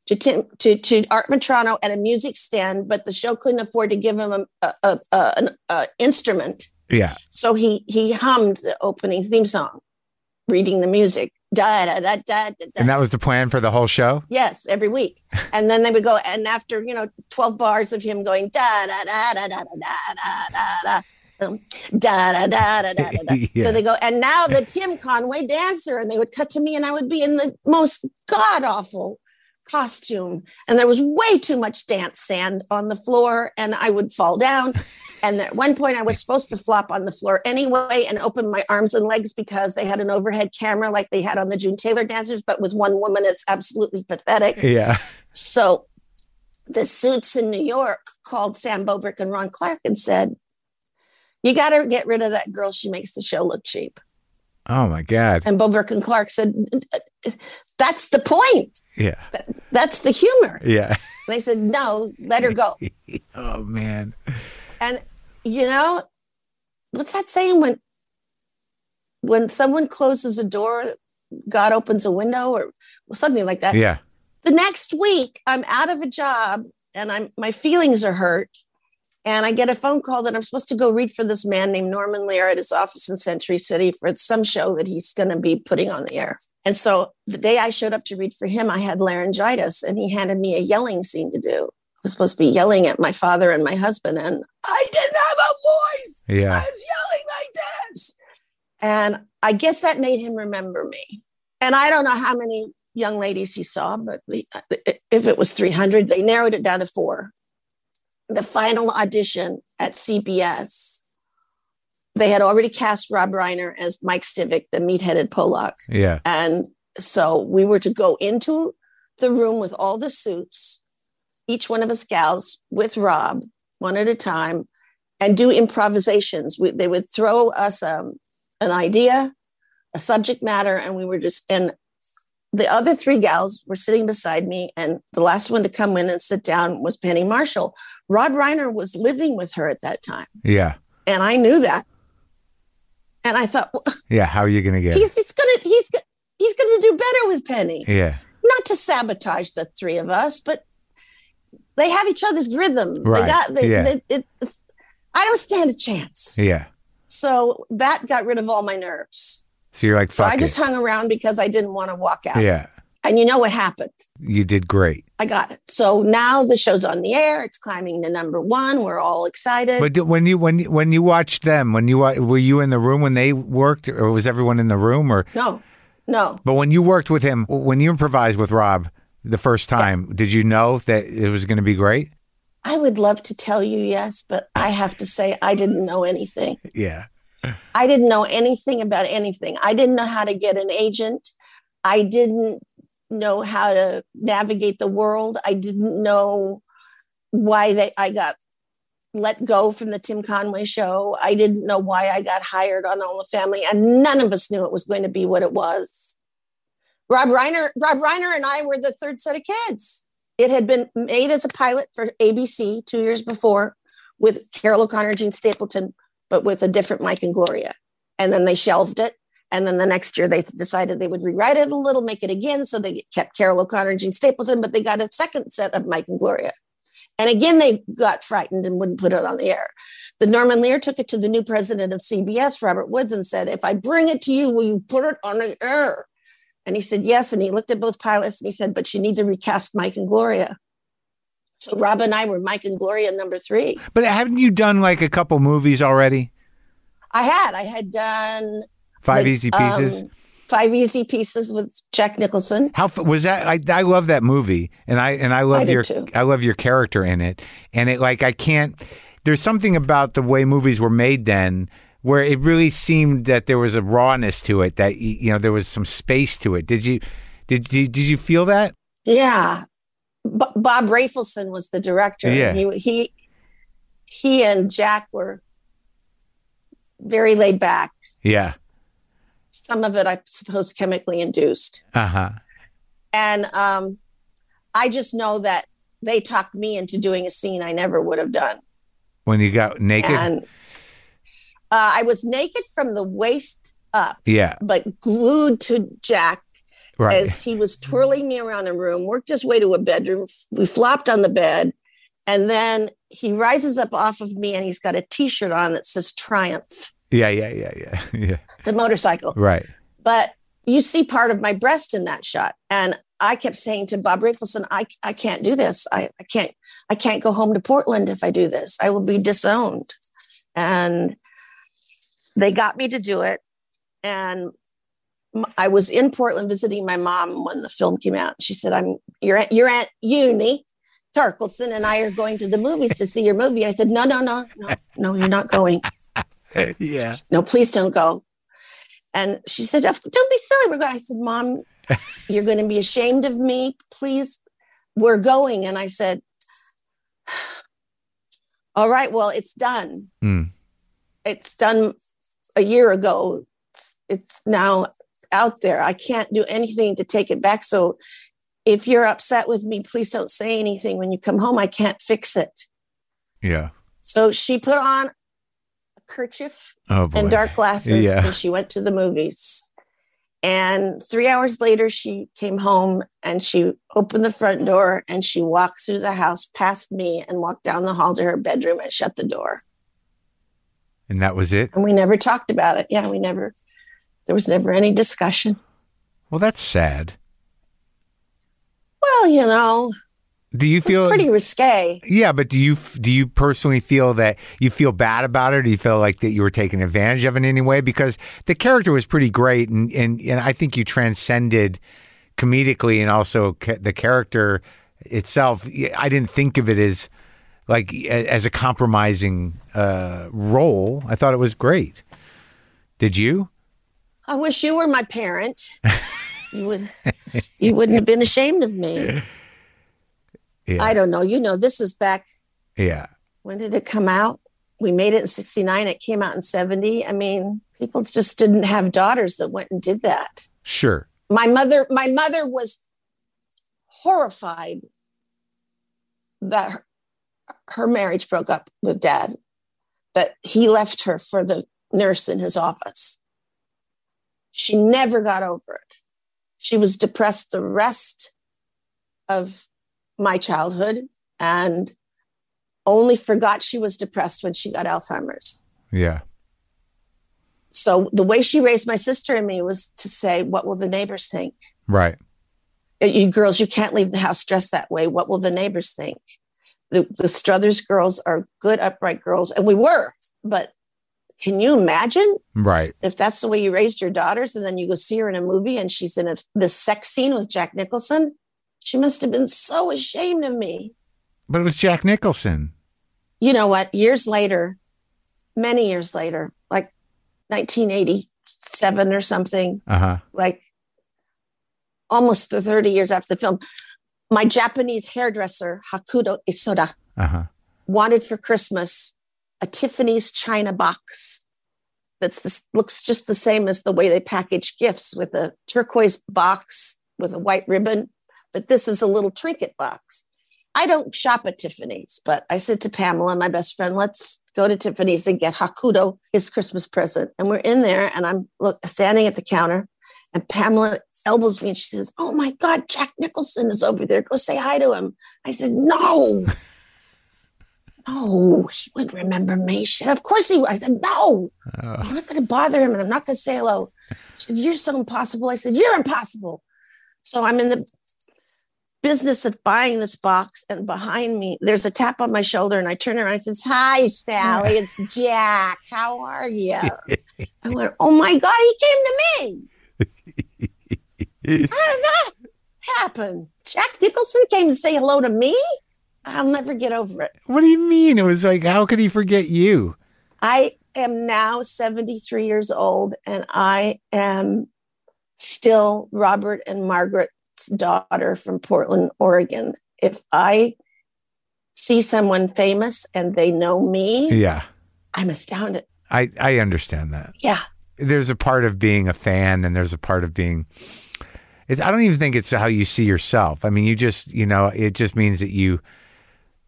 to Tim to to Art Metrano at a music stand, but the show couldn't afford to give him a, a, a, an a instrument. Yeah. So he he hummed the opening theme song, reading the music. Da da da da da. And that was the plan for the whole show? Yes, every week. And then they would go, and after, you know, 12 bars of him going da da da da da da da da da da. um, Da da da da da da. da. Yeah. So they go, and now the Tim Conway dancer, and they would cut to me, and I would be in the most god awful costume, and there was way too much dance sand on the floor, and I would fall down. And at one point, I was supposed to flop on the floor anyway and open my arms and legs because they had an overhead camera like they had on the June Taylor dancers, but with one woman, it's absolutely pathetic. Yeah. So the suits in New York called Sam Bobrick and Ron Clark and said, You got to get rid of that girl. She makes the show look cheap. Oh my God. And Bobrick and Clark said, That's the point. Yeah. That's the humor. Yeah. They said, No, let her go. Oh man. And, you know, what's that saying? When, when someone closes a door, God opens a window or something like that. Yeah. the next week i'm out of a job and i'm my feelings are hurt and i get a phone call that i'm supposed to go read for this man named norman lear at his office in century city for some show that he's going to be putting on the air and so the day i showed up to read for him i had laryngitis and he handed me a yelling scene to do i was supposed to be yelling at my father and my husband and i didn't have a voice Yeah. i was yelling like this and i guess that made him remember me and i don't know how many young ladies he saw, but the, if it was 300, they narrowed it down to four. The final audition at CBS, they had already cast Rob Reiner as Mike Stivic, the meat-headed Polak. Yeah. And so we were to go into the room with all the suits, each one of us gals with Rob, one at a time, and do improvisations. We, they would throw us um, an idea, a subject matter, and we were just, and the other three gals were sitting beside me, and the last one to come in and sit down was Penny Marshall. Rob Reiner was living with her at that time, Yeah. and I knew that. And I thought, well, Yeah. How are you gonna get? he's, he's gonna he's he's gonna do better with Penny. Yeah. Not to sabotage the three of us, but they have each other's rhythm. Right. They got they, Yeah. they- it- I don't stand a chance. Yeah. So that got rid of all my nerves. So you're like, So I just it. hung around because I didn't want to walk out. Yeah. And you know what happened? You did great. I got it. So now the show's on the air. It's climbing to number one. We're all excited. But when you when you, when you watched them, when you were you in the room when they worked, or was everyone in the room, or no, no. but when you worked with him, when you improvised with Rob the first time, did you know that it was going to be great? I would love to tell you yes, but I have to say I didn't know anything. Yeah. I didn't know anything about anything. I didn't know how to get an agent. I didn't know how to navigate the world. I didn't know why they I got let go from the Tim Conway show. I didn't know why I got hired on All the Family, and none of us knew it was going to be what it was. Rob Reiner, Rob Reiner and I were the third set of kids. It had been made as a pilot for ABC two years before with Carroll O'Connor, Jean Stapleton, but with a different Mike and Gloria. And then they shelved it. And then the next year they decided they would rewrite it a little, make it again. So they kept Carroll O'Connor and Jean Stapleton, but they got a second set of Mike and Gloria. And again, they got frightened and wouldn't put it on the air. The Norman Lear took it to the new president of CBS, Robert Woods, and said, If I bring it to you, will you put it on the air? And he said, Yes. And he looked at both pilots and he said, But you need to recast Mike and Gloria. So Rob and I were Mike and Gloria number three. But haven't you done like a couple movies already? I had, I had done Five like, Easy Pieces. um, five easy pieces with Jack Nicholson. How was that? I, I love that movie, and I and I love did your too. I love your character in it, and it like I can't. There's something about the way movies were made then, where it really seemed that there was a rawness to it, that you know there was some space to it. Did you did you did you feel that? Yeah. B- Bob Rafelson was the director. Yeah. He, he, he and Jack were very laid back. Yeah. Some of it, I suppose, chemically induced. Uh huh. And um, I just know that they talked me into doing a scene I never would have done. When you got naked. And uh, I was naked from the waist up, yeah. but glued to Jack. Right. as he was twirling me around the room, worked his way to a bedroom. We flopped on the bed, and then he rises up off of me and he's got a t shirt on that says Triumph, Yeah, yeah, yeah, yeah, yeah. the motorcycle. Right. But you see part of my breast in that shot. And I kept saying to Bob Rafelson, I, I can't do this. I, I can't I can't go home to Portland if I do this. I will be disowned. And they got me to do it. And I was in Portland visiting my mom when the film came out. She said, I'm your aunt, your aunt Uni Tarkelson and I are going to the movies to see your movie. I said, No, no, no, no, no, you're not going. yeah. No, please don't go. And she said, "Don't be silly. We're going." I said, "Mom, you're going to be ashamed of me. Please, we're going." And I said, "All right. Well, it's done. Mm. It's done a year ago. It's, now out there. I can't do anything to take it back. So, if you're upset with me, please don't say anything when you come home. I can't fix it." Yeah. So she put on a kerchief Oh and dark glasses Yeah. and she went to the movies and three hours later she came home and she opened the front door and she walked through the house past me and walked down the hall to her bedroom and shut the door And that was it. and we never talked about it yeah we never there was never any discussion Well, that's sad. well you know Do you feel pretty risque Yeah, but do you do you personally feel that you feel bad about it? Or do you feel like that you were taken advantage of in any way? Because the character was pretty great, and and, and I think you transcended comedically, and also ca- the character itself. I didn't think of it as like a- as a compromising uh, role. I thought it was great. Did you? i wish you were my parent you would you wouldn't have been ashamed of me Yeah. i don't know you know this is back yeah. when did it come out? We made it in 69. It came out in 70. I mean, people just didn't have daughters that went and did that. Sure. My mother, my mother was horrified that her, marriage broke up with dad, but he left her for the nurse in his office. She never got over it. She was depressed the rest of my childhood and only forgot she was depressed when she got Alzheimer's. Yeah. So the way she raised my sister and me was to say, What will the neighbors think? Right. Uh, You girls, you can't leave the house dressed that way. What will the neighbors think? The, the Struthers girls are good, upright girls, and we were. But can you imagine Right. if that's the way you raised your daughters, and then you go see her in a movie and she's in a, this sex scene with Jack Nicholson? She must have been so ashamed of me. But it was Jack Nicholson. you know what? Years later, many years later, like 1987 or something, Uh huh. like almost 30 years after the film, my Japanese hairdresser, Hakudo Isoda, Uh huh. wanted for Christmas a Tiffany's china box that's this looks just the same as the way they package gifts with a turquoise box with a white ribbon, but this is a little trinket box. I don't shop at Tiffany's, but I said to Pamela, my best friend, let's go to Tiffany's and get Hakudo his Christmas present. And we're in there, and I'm look, standing at the counter, and Pamela elbows me and she says, Oh my God, Jack Nicholson is over there. Go say hi to him. I said, No. No, he wouldn't remember me. She said, Of course he would. I said, No, Oh. I'm not going to bother him and I'm not going to say hello. She said, You're so impossible. I said, You're impossible. So I'm in the business of buying this box, and behind me, there's a tap on my shoulder, and I turn around. I says, "Hi, Sally. It's Jack. How are you?" I went, "Oh my God, he came to me. How did that happen? Jack Nicholson came to say hello to me. I'll never get over it. What do you mean? It was like, how could he forget you? I am now 73 years old, and I am still Robert and Margaret's daughter from Portland, Oregon. If I see someone famous and they know me, Yeah. I'm astounded. I, I understand that. Yeah. There's a part of being a fan and there's a part of being it, I don't even think it's how you see yourself. I mean, you just, you know, it just means that you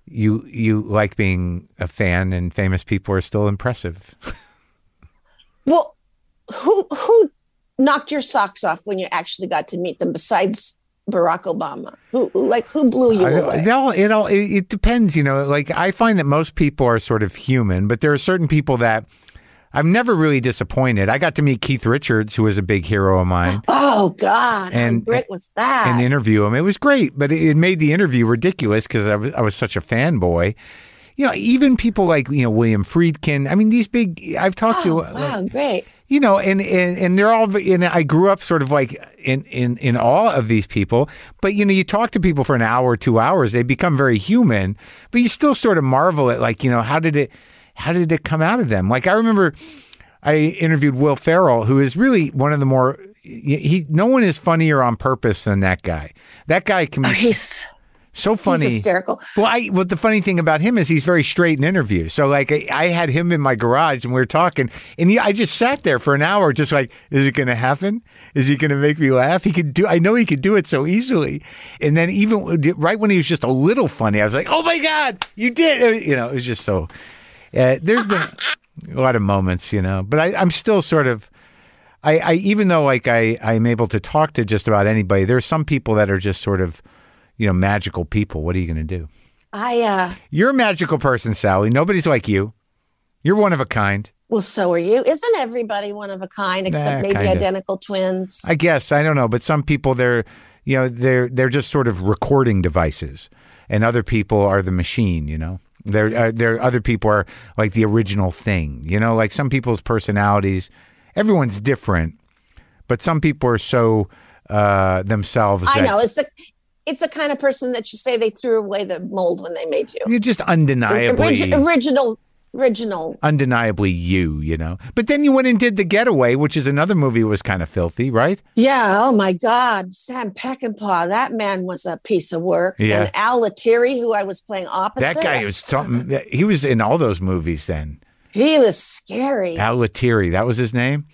you you like being a fan and famous people are still impressive. Well, who who knocked your socks off when you actually got to meet them? Besides Barack Obama, who like who blew you away? It all, it all, it, it depends, you know. Like I find that most people are sort of human, but there are certain people that I'm never really disappointed. I got to meet Keith Richards, who was a big hero of mine, Oh God, And- how great was that? and interview him. It was great, but it, it made the interview ridiculous because I was I was such a fanboy. You know, even people like you know William Friedkin. I mean, these big. I've talked oh, to. uh, wow, great. you know, and, and and they're all. And I grew up sort of like in in in awe of these people. But you know, you talk to people for an hour, two hours, they become very human. But you still sort of marvel at like you know how did it how did it come out of them? Like I remember, I interviewed Will Ferrell, who is really one of the more. He no one is funnier on purpose than that guy. That guy can be Oh, he's so funny. he's hysterical. Well, I well the funny thing about him is he's very straight in interviews. So like I, I had him in my garage and we were talking, and he, I just sat there for an hour, just like, is it going to happen? Is he going to make me laugh? He could do. I know he could do it so easily. And then even right when he was just a little funny, I was like, oh my god, you did! You know, it was just so. Uh, there's been a lot of moments, you know, but I, I'm still sort of. I, I even though like I I'm able to talk to just about anybody, there's some people that are just sort of, you know, magical people. What are you going to do? I uh You're a magical person, Sally. Nobody's like you. You're one of a kind. well, so are you. Isn't everybody one of a kind except Nah, maybe kinda. identical twins? I guess I don't know, but some people they're, you know, they're they're just sort of recording devices, and other people are the machine. You know, they're uh, they're other people are like the original thing. You know, like some people's personalities. Everyone's different, but some people are so uh, themselves. I that know it's the it's the kind of person that you say they threw away the mold when they made you. You're just undeniably. Orig- original, original. undeniably you, you know. But then you went and did The Getaway, which is another movie that was kind of filthy, right? Yeah. Oh my God, Sam Peckinpah. That man was a piece of work. Yeah. And Al Lettieri, who I was playing opposite. That guy was something. He was in all those movies then. He was scary. Al Lettieri, that was his name.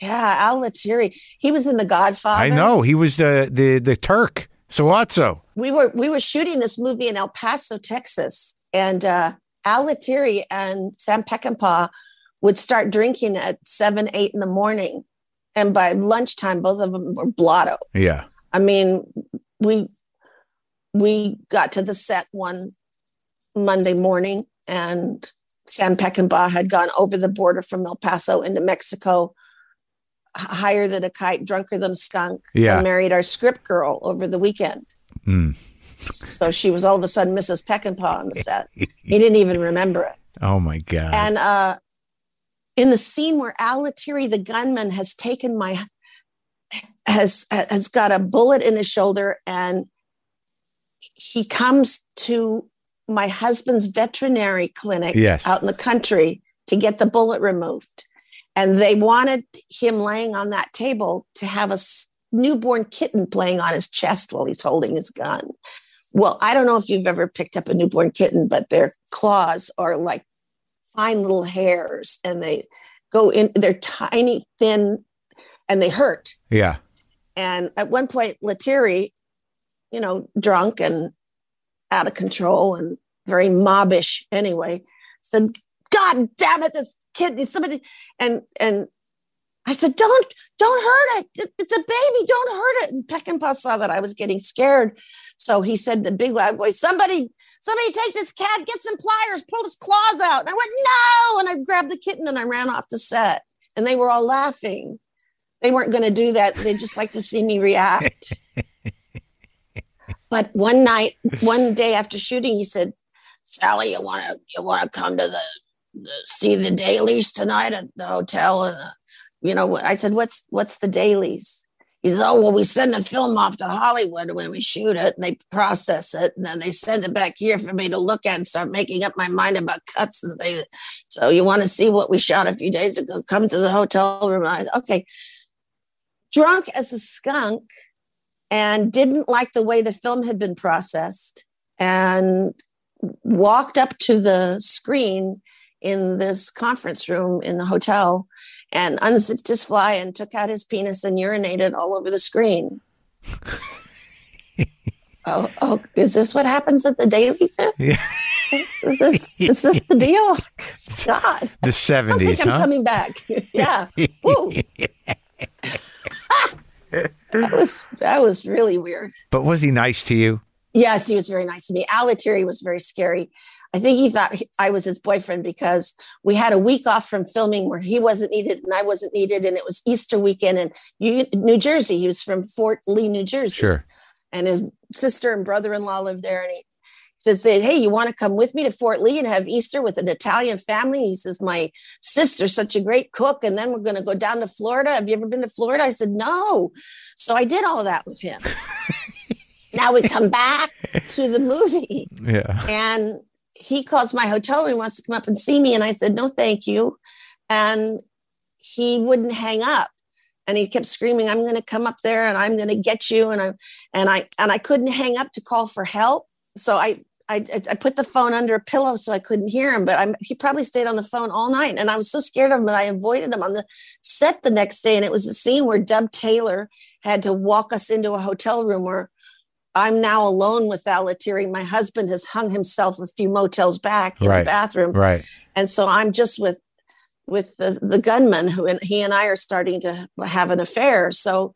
Yeah, Al Lettieri. He was in The Godfather. I know he was the the the Turk Sollozzo. we were we were shooting this movie in El Paso, Texas, and uh, Al Lettieri and Sam Peckinpah would start drinking at seven, eight in the morning, and by lunchtime, both of them were blotto. Yeah, I mean, we we got to the set one Monday morning, and Sam Peckinpah had gone over the border from El Paso into Mexico, higher than a kite, drunker than a skunk, Yeah. and married our script girl over the weekend. Mm. So she was all of a sudden Mrs. Peckinpah on the set. He didn't even remember it. oh my god. And uh, in the scene where Al Lettieri, the gunman, has taken my has has got a bullet in his shoulder, and he comes to my husband's veterinary clinic Yes. out in the country to get the bullet removed. And they wanted him laying on that table to have a newborn kitten playing on his chest while he's holding his gun. Well, I don't know if you've ever picked up a newborn kitten, but their claws are like fine little hairs and they go in, they're tiny, thin, and they hurt. yeah, And at one point, Lettieri, you know, drunk and out of control and very mobbish anyway, said, God damn it, this kid needs somebody. And and I said, Don't, don't hurt it. It- It's a baby, don't hurt it. And Peckinpah saw that I was getting scared. So he said the big loud voice, Somebody, somebody take this cat, get some pliers, pull his claws out. And I went, No. And I grabbed the kitten and I ran off the set. And they were all laughing they weren't going to do that. They just like to see me react. but one night, one day after shooting, he said, "Sally, you want to you want to come to the, the see the dailies tonight at the hotel?" And uh, you know, I said, "What's what's the dailies?" He said, "Oh, well, we send the film off to Hollywood when we shoot it, and they process it, and then they send it back here for me to look at and start making up my mind about cuts and things. So you want to see what we shot a few days ago? Come to the hotel room." I, okay, drunk as a skunk and didn't like the way the film had been processed and walked up to the screen in this conference room in the hotel and unzipped his fly and took out his penis and urinated all over the screen. oh, oh, is this what happens at the Daily Zoo? yeah. Is this, is this the deal? God, The seventies, I'm huh? coming back. yeah. Woo. that was that was really weird. But was he nice to you? Yes, he was very nice to me. Al Lettieri was very scary. I think he thought I was his boyfriend because we had a week off from filming where he wasn't needed and I wasn't needed, and it was Easter weekend in New Jersey. He was from Fort Lee, New Jersey. Sure. And his sister and brother-in-law lived there, and he says, "Hey, you want to come with me to Fort Lee and have Easter with an Italian family?" He says, "My sister's such a great cook, and then we're going to go down to Florida. Have you ever been to Florida?" I said, "No." So I did all that with him. now we come back to the movie. Yeah. And he calls my hotel room, wants to come up and see me. And I said, no, thank you. And he wouldn't hang up. And he kept screaming, I'm going to come up there and I'm going to get you. And I, and I, and I couldn't hang up to call for help. So I, I, I put the phone under a pillow so I couldn't hear him, but I'm, he probably stayed on the phone all night. And I was so scared of him that I avoided him on the set the next day. And it was a scene where Dub Taylor had to walk us into a hotel room where I'm now alone with Al Lettieri. My husband has hung himself a few motels back in Right. the bathroom. Right. And so I'm just with with the, the gunman who and he and I are starting to have an affair. So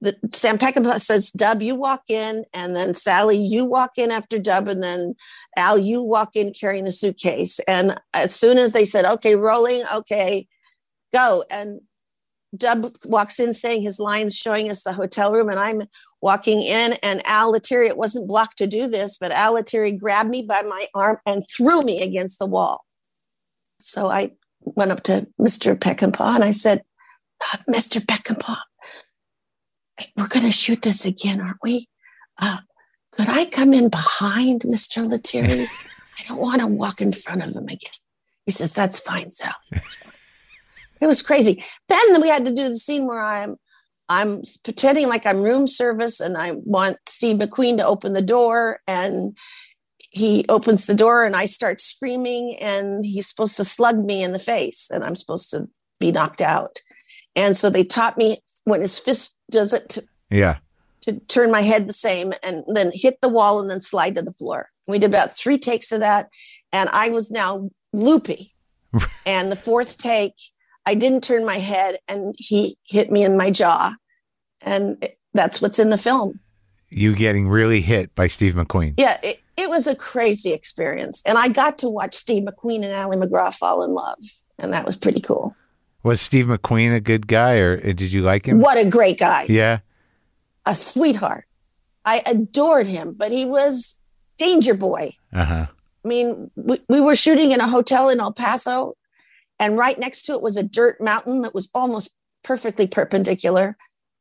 the Sam Peckinpah says, Dub, you walk in, and then Sally, you walk in after Dub, and then Al, you walk in carrying the suitcase. And as soon as they said, okay, rolling, okay, go. And Dub walks in saying his lines, showing us the hotel room, and I'm walking in, and Al Lettieri, it wasn't blocked to do this, but Al Lettieri grabbed me by my arm and threw me against the wall. So I went up to Mr. Peckinpah and I said, Mr. Peckinpah, we're going to shoot this again, aren't we? Uh, could I come in behind Mr. Lettieri? I don't want to walk in front of him again. He says, That's fine, Sal. It was crazy. Then we had to do the scene where I'm I'm pretending like I'm room service and I want Steve McQueen to open the door and he opens the door and I start screaming and he's supposed to slug me in the face and I'm supposed to be knocked out. And so they taught me when his fist does it to, Yeah. to turn my head the same and then hit the wall and then slide to the floor. We did about three takes of that and I was now loopy. and the fourth take, I didn't turn my head and he hit me in my jaw. And it- that's what's in the film. You getting really hit by Steve McQueen. Yeah, it, it was a crazy experience. And I got to watch Steve McQueen and Ali MacGraw fall in love. And that was pretty cool. Was Steve McQueen a good guy or did you like him? What a great guy. Yeah. A sweetheart. I adored him, but he was danger boy. Uh huh. I mean, we, we were shooting in a hotel in El Paso, and right next to it was a dirt mountain that was almost perfectly perpendicular.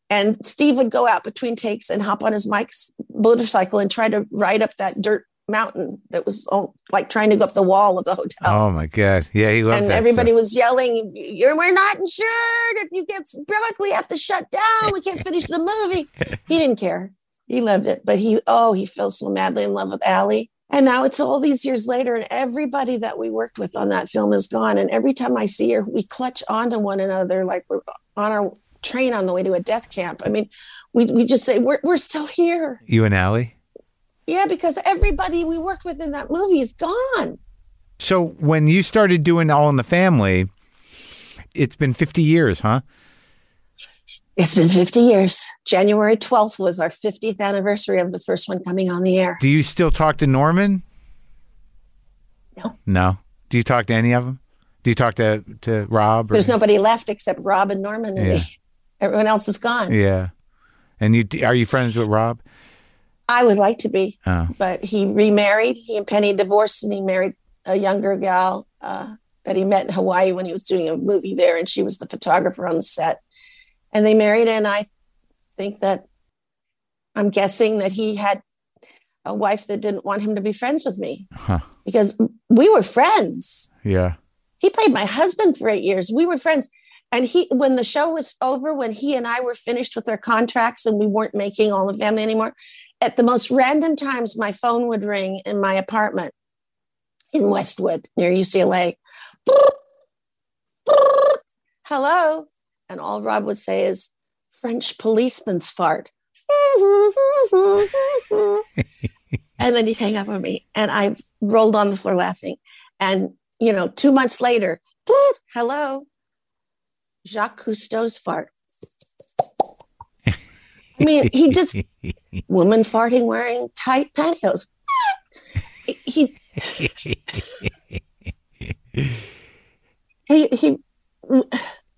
And Steve would go out between takes and hop on his Mike's motorcycle and try to ride up that dirt mountain that was oh, like trying to go up the wall of the hotel. Oh my God. Yeah, he loved and everybody stuff. was yelling, "You're we're not insured. If you get broke, we have to shut down. We can't finish the movie." he didn't care. He loved it, but he oh he fell so madly in love with Ali. And now it's all these years later, and everybody that we worked with on that film is gone. And every time I see her, we clutch onto one another like we're on our train on the way to a death camp. I mean, we, we just say, we're, we're still here. You and Ali? Yeah, because everybody we worked with in that movie is gone. So when you started doing All in the Family, it's been 50 years, huh? It's been 50 years. January 12th was our 50th anniversary of the first one coming on the air. Do you still talk to Norman? No. No. Do you talk to any of them? Do you talk to to Rob? or- There's nobody left except Rob and Norman and Yeah. me. Everyone else is gone. Yeah. And you are you friends with Rob? I would like to be, Oh. but he remarried. He and Penny divorced and he married a younger gal uh, that he met in Hawaii when he was doing a movie there, and she was the photographer on the set. And they married, and I think that I'm guessing that he had a wife that didn't want him to be friends with me Huh. because we were friends. Yeah. He played my husband for eight years. We were friends. And he, when the show was over, when he and I were finished with our contracts and we weren't making All the Family anymore, at the most random times, my phone would ring in my apartment in Westwood near UCLA. Hello. And all Rob would say is French policeman's fart. and then he'd hang up on me. And I rolled on the floor laughing. And, you know, two months later, hello, Jacques Cousteau's fart. I mean, he just woman farting wearing tight pantyhose. he he he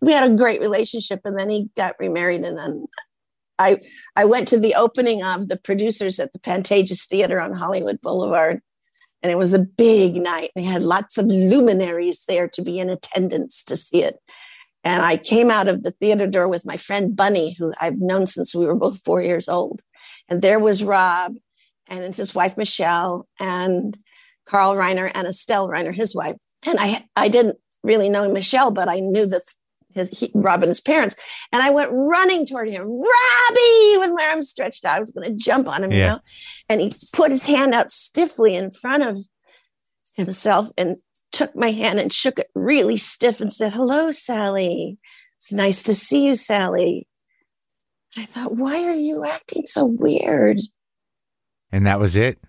we had a great relationship and then he got remarried and then I I went to the opening of the producers at the Pantages Theater on Hollywood Boulevard and it was a big night. They had lots of luminaries there to be in attendance to see it. And I came out of the theater door with my friend Bunny, who I've known since we were both four years old. And there was Rob and his wife Michelle and Carl Reiner and Estelle Reiner, his wife. And I I didn't really know Michelle, but I knew that his he, Rob and his parents. And I went running toward him, Robbie, with my arms stretched out. I was going to jump on him, yeah. you know. And he put his hand out stiffly in front of himself and took my hand and shook it really stiff and said, Hello, Sally. It's nice to see you, Sally. I thought, why are you acting so weird? And that was it?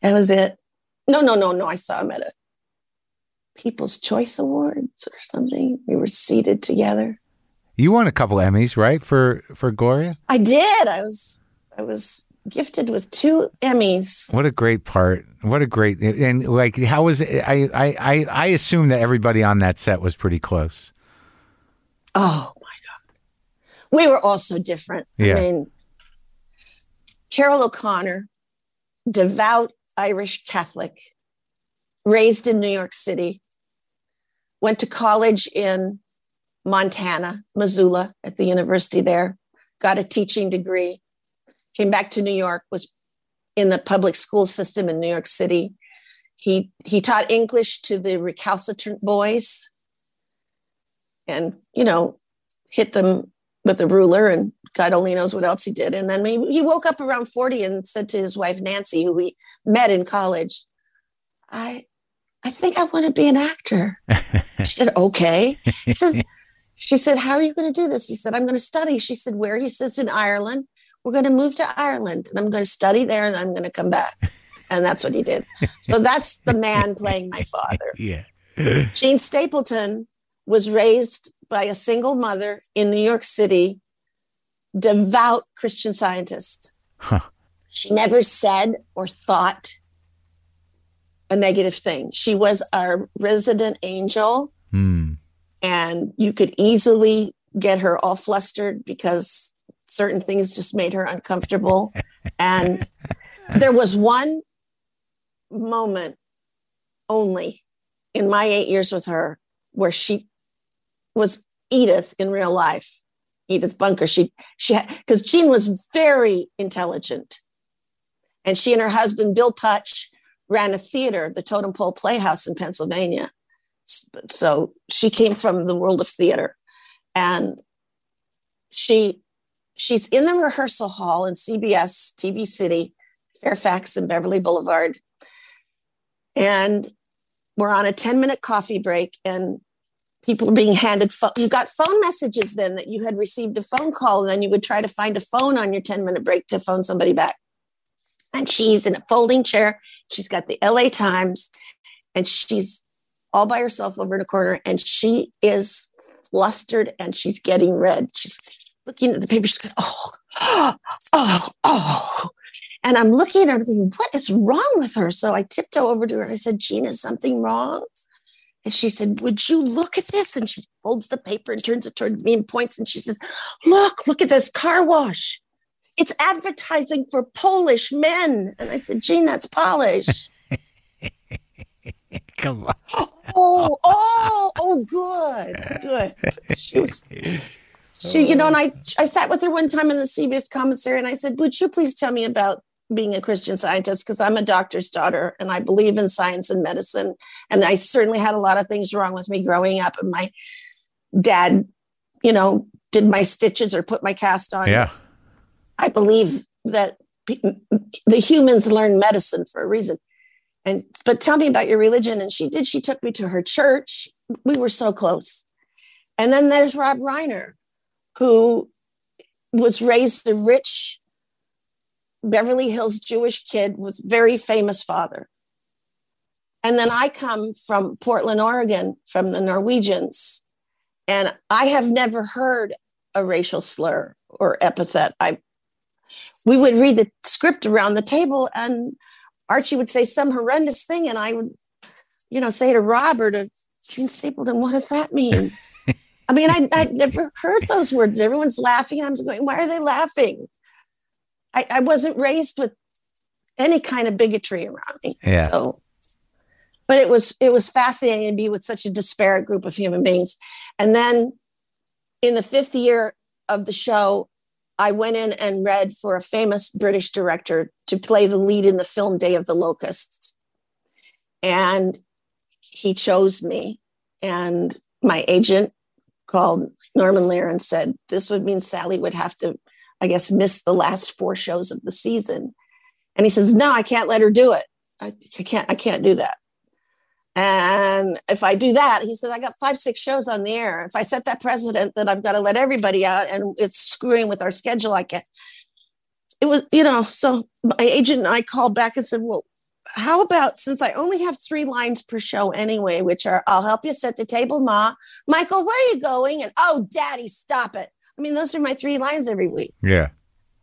That was it. No, no, no, no. I saw him at a People's Choice Awards or something. We were seated together. You won a couple Emmys, right? For for Gloria? I did. I was I was gifted with two Emmys. What a great part. What a great and like how was it I I I assume that everybody on that set was pretty close. Oh my god. We were all so different. Yeah. I mean Carroll O'Connor, devout Irish Catholic, raised in New York City, went to college in Montana, Missoula, at the university there, got a teaching degree, came back to New York, was in the public school system in New York City. He he taught English to the recalcitrant boys and, you know, hit them with a ruler and God only knows what else he did. And then he woke up around 40 and said to his wife, Nancy, who we met in college, I, I think I want to be an actor. she said, okay. He says, she said, how are you going to do this? He said, I'm going to study. She said, where? He says, in Ireland. We're going to move to Ireland and I'm going to study there and I'm going to come back. And that's what he did. So that's the man playing my father. Yeah. Jean Stapleton was raised by a single mother in New York City, devout Christian scientist. Huh. She never said or thought a negative thing. She was our resident angel. Hmm. And you could easily get her all flustered because certain things just made her uncomfortable. and there was one moment only in my eight years with her where she was Edith in real life. Edith Bunker. She she because Jean was very intelligent, and she and her husband Bill Putch ran a theater, the Totem Pole Playhouse in Pennsylvania. So she came from the world of theater, and she she's in the rehearsal hall in CBS TV City, Fairfax and Beverly Boulevard, and we're on a 10 minute coffee break and people are being handed phone. You got phone messages then that you had received a phone call, and then you would try to find a phone on your 10 minute break to phone somebody back and she's in a folding chair. She's got the LA Times and she's all by herself over in a corner and she is flustered and she's getting red. She's looking at the paper. She's going, oh, oh, oh. And I'm looking at her and thinking, what is wrong with her? So I tiptoe over to her and I said, Gina, is something wrong? And she said, Would you look at this? And she folds the paper and turns it toward me and points and she says, Look, look at this car wash it's advertising for Polish men. And I said, Jean, that's Polish. Come on. Oh, oh, oh, good, good. She was, she, you know, and I, I sat with her one time in the CBS commissary and I said, Would you please tell me about being a Christian scientist? Because I'm a doctor's daughter and I believe in science and medicine. And I certainly had a lot of things wrong with me growing up. And my dad, you know, did my stitches or put my cast on. Yeah. I believe that the humans learn medicine for a reason. And but tell me about your religion. And she did. She took me to her church. We were so close. And then there's Rob Reiner, who was raised a rich Beverly Hills Jewish kid with very famous father. And then I come from Portland, Oregon, from the Norwegians. And I have never heard a racial slur or epithet. I we would read the script around the table and Archie would say some horrendous thing and I would, you know, say to Robert or Jean Stapleton, what does that mean? I mean, I, I'd never heard those words. Everyone's laughing. I'm going, why are they laughing? I, I wasn't raised with any kind of bigotry around me. Yeah. So, but it was it was fascinating to be with such a disparate group of human beings. And then in the fifth year of the show, I went in and read for a famous British director to play the lead in the film Day of the Locusts. And he chose me. And my agent called Norman Lear and said, This would mean Sally would have to, I guess, miss the last four shows of the season. And he says, No, I can't let her do it. I, I can't, I can't do that. And if I do that, he says, I got five, six shows on the air. If I set that precedent that I've got to let everybody out and it's screwing with our schedule, I can't. It was, you know, so my agent and I called back and said, Well, how about since I only have three lines per show anyway, which are I'll help you set the table, Ma. Michael, where are you going? And oh, Daddy, stop it. I mean, those are my three lines every week. Yeah.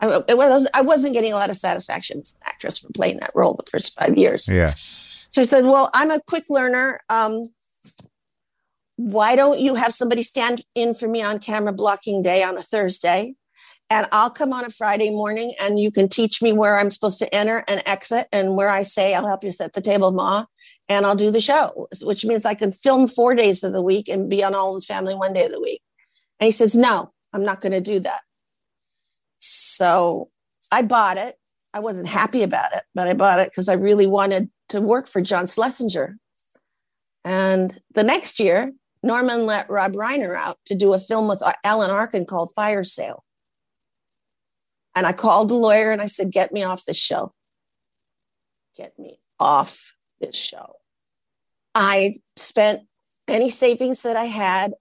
I, was, I wasn't getting a lot of satisfaction as an actress for playing that role the first five years. Yeah. So I said, Well, I'm a quick learner. Um, why don't you have somebody stand in for me on camera blocking day on a Thursday? And I'll come on a Friday morning and you can teach me where I'm supposed to enter and exit and where I say I'll help you set the table, Ma, and I'll do the show, which means I can film four days of the week and be on All in Family one day of the week. And he says, No, I'm not going to do that. So I bought it. I wasn't happy about it, but I bought it because I really wanted to work for John Schlesinger. And the next year, Norman let Rob Reiner out to do a film with Alan Arkin called Fire Sale. And I called the lawyer and I said, Get me off this show. Get me off this show. I spent any savings that I had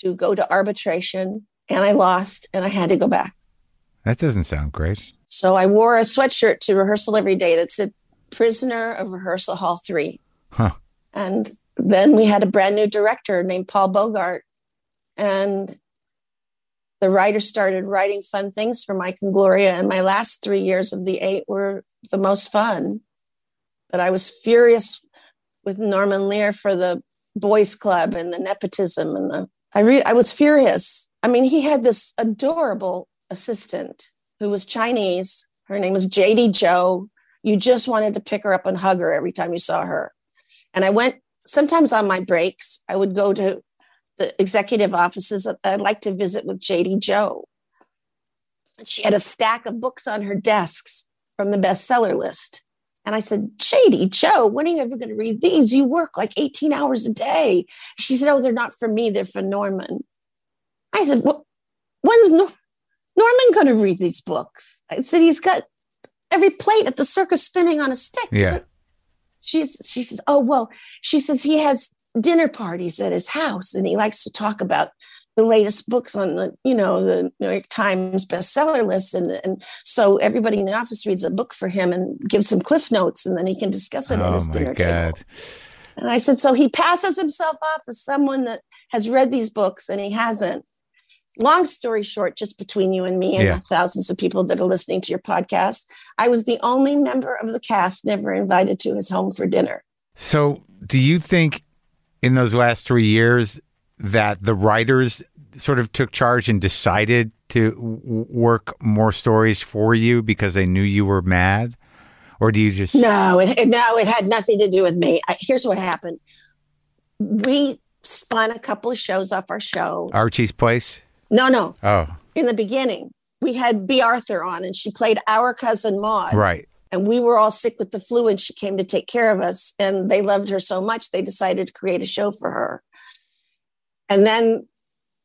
to go to arbitration and I lost and I had to go back. That doesn't sound great. So I wore a sweatshirt to rehearsal every day that said prisoner of rehearsal hall three. Huh. And then we had a brand new director named Paul Bogart. And the writer started writing fun things for Mike and Gloria. And my last three years of the eight were the most fun. But I was furious with Norman Lear for the boys club and the nepotism and the I re- I was furious. I mean, he had this adorable assistant who was Chinese. Her name was JD Joe. You just wanted to pick her up and hug her every time you saw her. And I went sometimes on my breaks, I would go to the executive offices. I'd like to visit with JD Joe. She had a stack of books on her desks from the bestseller list. And I said, JD Joe, when are you ever going to read these? You work like 18 hours a day. She said, Oh, they're not for me, they're for Norman. I said, well, When's Nor- Norman going to read these books? I said, He's got every plate at the circus spinning on a stick. Yeah. She's, she says, Oh, well, she says he has dinner parties at his house and he likes to talk about the latest books on the you know the new york times bestseller list and, and so everybody in the office reads a book for him and gives him cliff notes and then he can discuss it oh at his oh, my dinner God. table and i said so he passes himself off as someone that has read these books and he hasn't long story short just between you and me and Yeah. the thousands of people that are listening to your podcast i was the only member of the cast never invited to his home for dinner So, do you think in those last three years that the writers sort of took charge and decided to w- work more stories for you because they knew you were mad? Or do you just. No, it, it- no, it had nothing to do with me. I, here's what happened. We spun a couple of shows off our show. Archie's Place? No, no. Oh, In the beginning, we had Bea Arthur on, and she played our cousin Maud. right. And we were all sick with the flu, and she came to take care of us. And they loved her so much, they decided to create a show for her. And then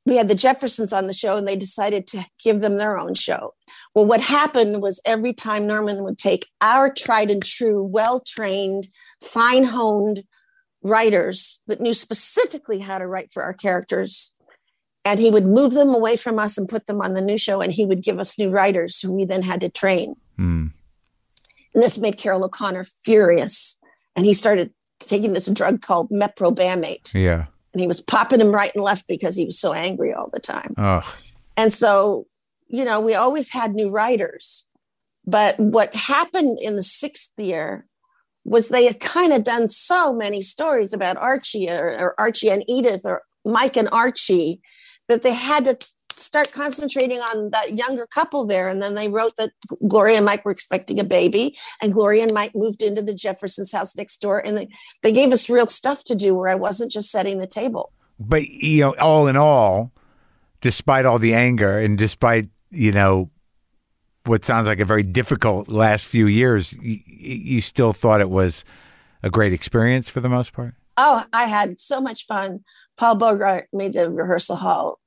we had the Jeffersons on the show, and they decided to give them their own show. Well, what happened was every time Norman would take our tried and true, well trained, fine honed writers that knew specifically how to write for our characters, and he would move them away from us and put them on the new show, and he would give us new writers who we then had to train. Hmm. And this made Carroll O'Connor furious. And he started taking this drug called meprobamate. Yeah. And he was popping him right and left because he was so angry all the time. Oh, And so, you know, we always had new writers. But what happened in the sixth year was they had kind of done so many stories about Archie or, or Archie and Edith or Mike and Archie that they had to start concentrating on that younger couple there. And then they wrote that Gloria and Mike were expecting a baby, and Gloria and Mike moved into the Jeffersons house next door. And they, they gave us real stuff to do where I wasn't just setting the table. But, you know, all in all, despite all the anger and despite, you know, what sounds like a very difficult last few years, you, you still thought it was a great experience for the most part? Oh, I had so much fun. Paul Bogart made the rehearsal hall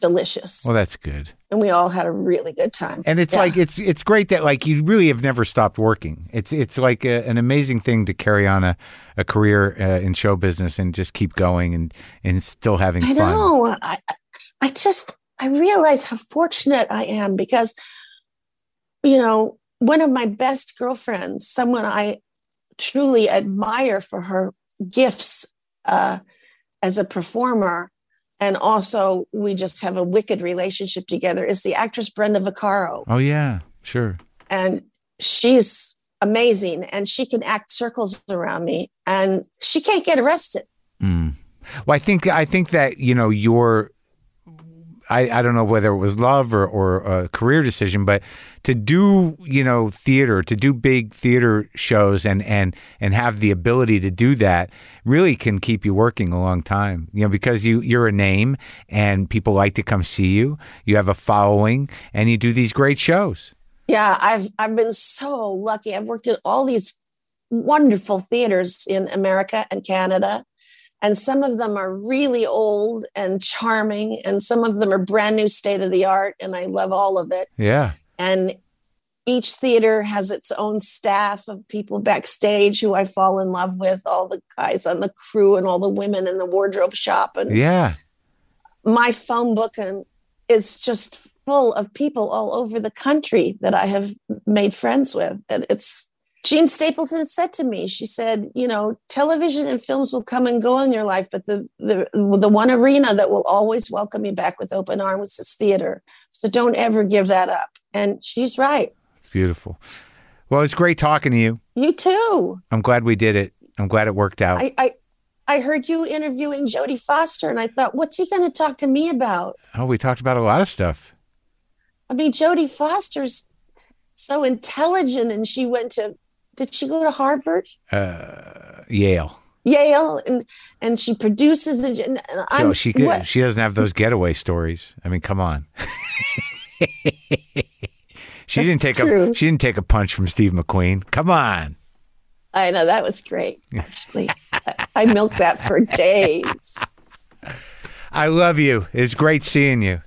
delicious. Well, that's good. And we all had a really good time. And it's Yeah. like it's it's great that like you really have never stopped working. It's it's like a, an amazing thing to carry on a, a career uh, in show business and just keep going and and still having I fun. know. I, I just, I realize how fortunate I am because, you know, one of my best girlfriends, someone I truly admire for her gifts uh, as a performer, and also we just have a wicked relationship together, is the actress Brenda Vaccaro. Oh yeah, sure. and she's amazing and she can act circles around me and she can't get arrested Mm. Well, I think I think that you know your. I, I don't know whether it was love or, or a career decision, but to do you know theater, to do big theater shows, and and and have the ability to do that really can keep you working a long time. You know because you you're a name and people like to come see you. You have a following, and you do these great shows. yeah i've i've been so lucky i've worked in all these wonderful theaters in america and canada and some of them are really old and charming and some of them are brand new state of the art and i love all of it Yeah, and each theater has its own staff of people backstage who I fall in love with, all the guys on the crew and all the women in the wardrobe shop. And yeah. my phone book and is just full of people all over the country that I have made friends with. And it's Jean Stapleton said to me, she said, you know, television and films will come and go in your life, but the the the one arena that will always welcome you back with open arms is theater. So don't ever give that up. And she's right. It's beautiful. Well, it's great talking to you. You too. I'm glad we did it. I'm glad it worked out. I I, I heard you interviewing Jodie Foster, and I thought, what's he going to talk to me about? oh, we talked about a lot of stuff. I mean, Jodie Foster's so intelligent, and she went to. Did she go to Harvard, Uh, Yale. Yale, and and she produces the. And I'm No, she what- she doesn't have those getaway stories. I mean, come on. she didn't take true. a she didn't take a punch from Steve McQueen. Come on. I know that was great. Actually, I, I milked that for days. I love you. It's great seeing you.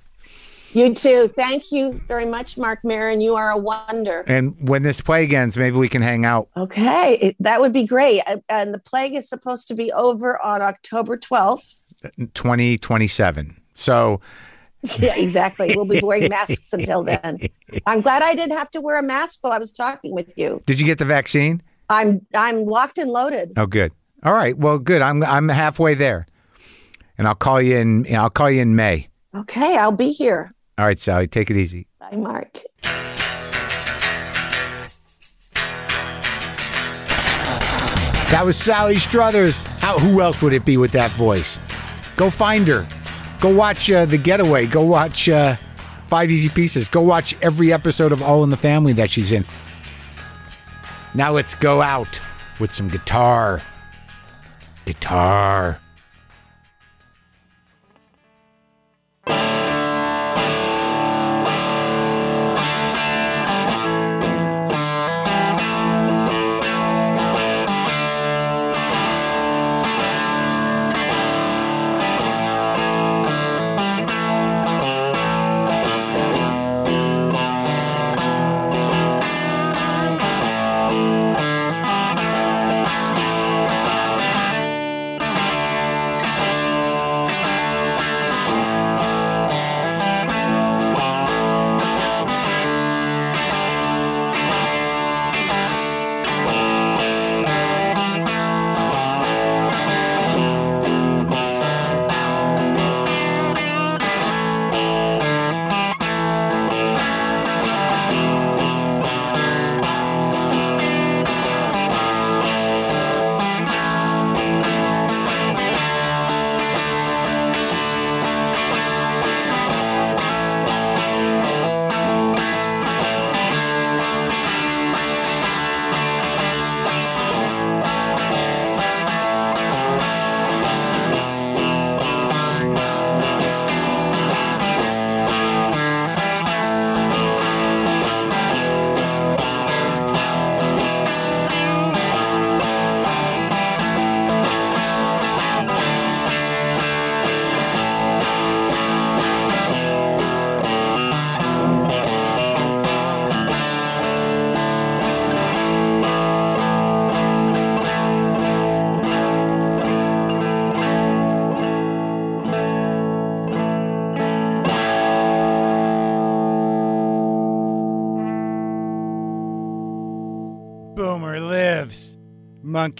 You too. Thank you very much, Marc Maron. You are a wonder. And when this plague ends, maybe we can hang out. Okay, it- that would be great. Uh, And the plague is supposed to be over on October twelfth. 2027. So, Yeah, exactly. We'll be wearing masks until then. I'm glad I didn't have to wear a mask while I was talking with you. did you get the vaccine? I'm I'm locked and loaded. Oh, good. All right. Well, good. I'm I'm halfway there, and I'll call you in. I'll call you in May. Okay, I'll be here. All right, Sally. Take it easy. Bye, Marc. That was Sally Struthers. How? Who else would it be with that voice? Go find her. Go watch uh, The Getaway. Go watch uh, Five Easy Pieces. Go watch every episode of All in the Family that she's in. Now let's go out with some guitar. Guitar.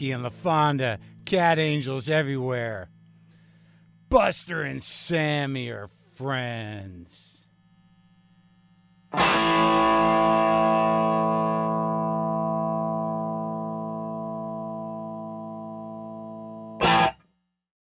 Monkey and LaFonda, cat angels everywhere. Buster and Sammy are friends.